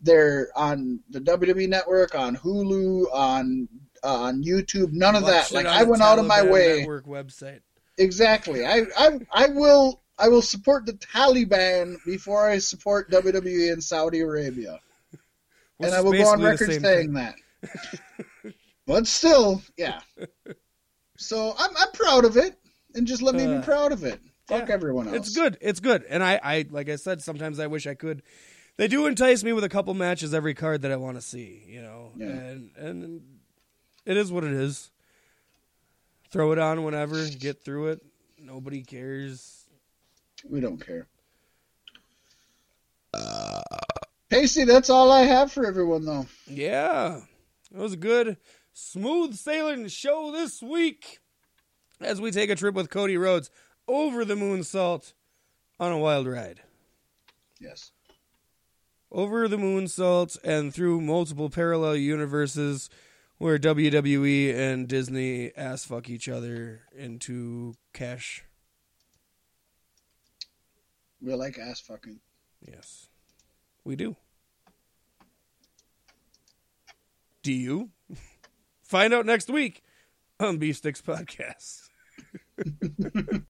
their on the WWE Network, on Hulu, on uh, on YouTube. None of that. Like I went out of my way. Network website. Exactly. I, I I will I will support the Taliban before I support WWE in Saudi Arabia, Which and I will go on record saying thing. that. but still, yeah. So I'm I'm proud of it, and just let me Uh, be proud of it. Fuck yeah. everyone else. It's good. It's good. And I, I, like I said, sometimes I wish I could. They do entice me with a couple matches every card that I want to see. You know, Yeah. and and it is what it is. Throw it on whenever, get through it. Nobody cares. We don't care. Paystee, that's all I have for everyone, though. Yeah, it was good, smooth sailing show this week. As we take a trip with Cody Rhodes over the moonsault on a wild ride. Yes. over the moonsault and through multiple parallel universes where WWE and Disney ass fuck each other into cash. We like ass fucking. Yes, we do. Do you? Find out next week on Beef Sticks Podcast.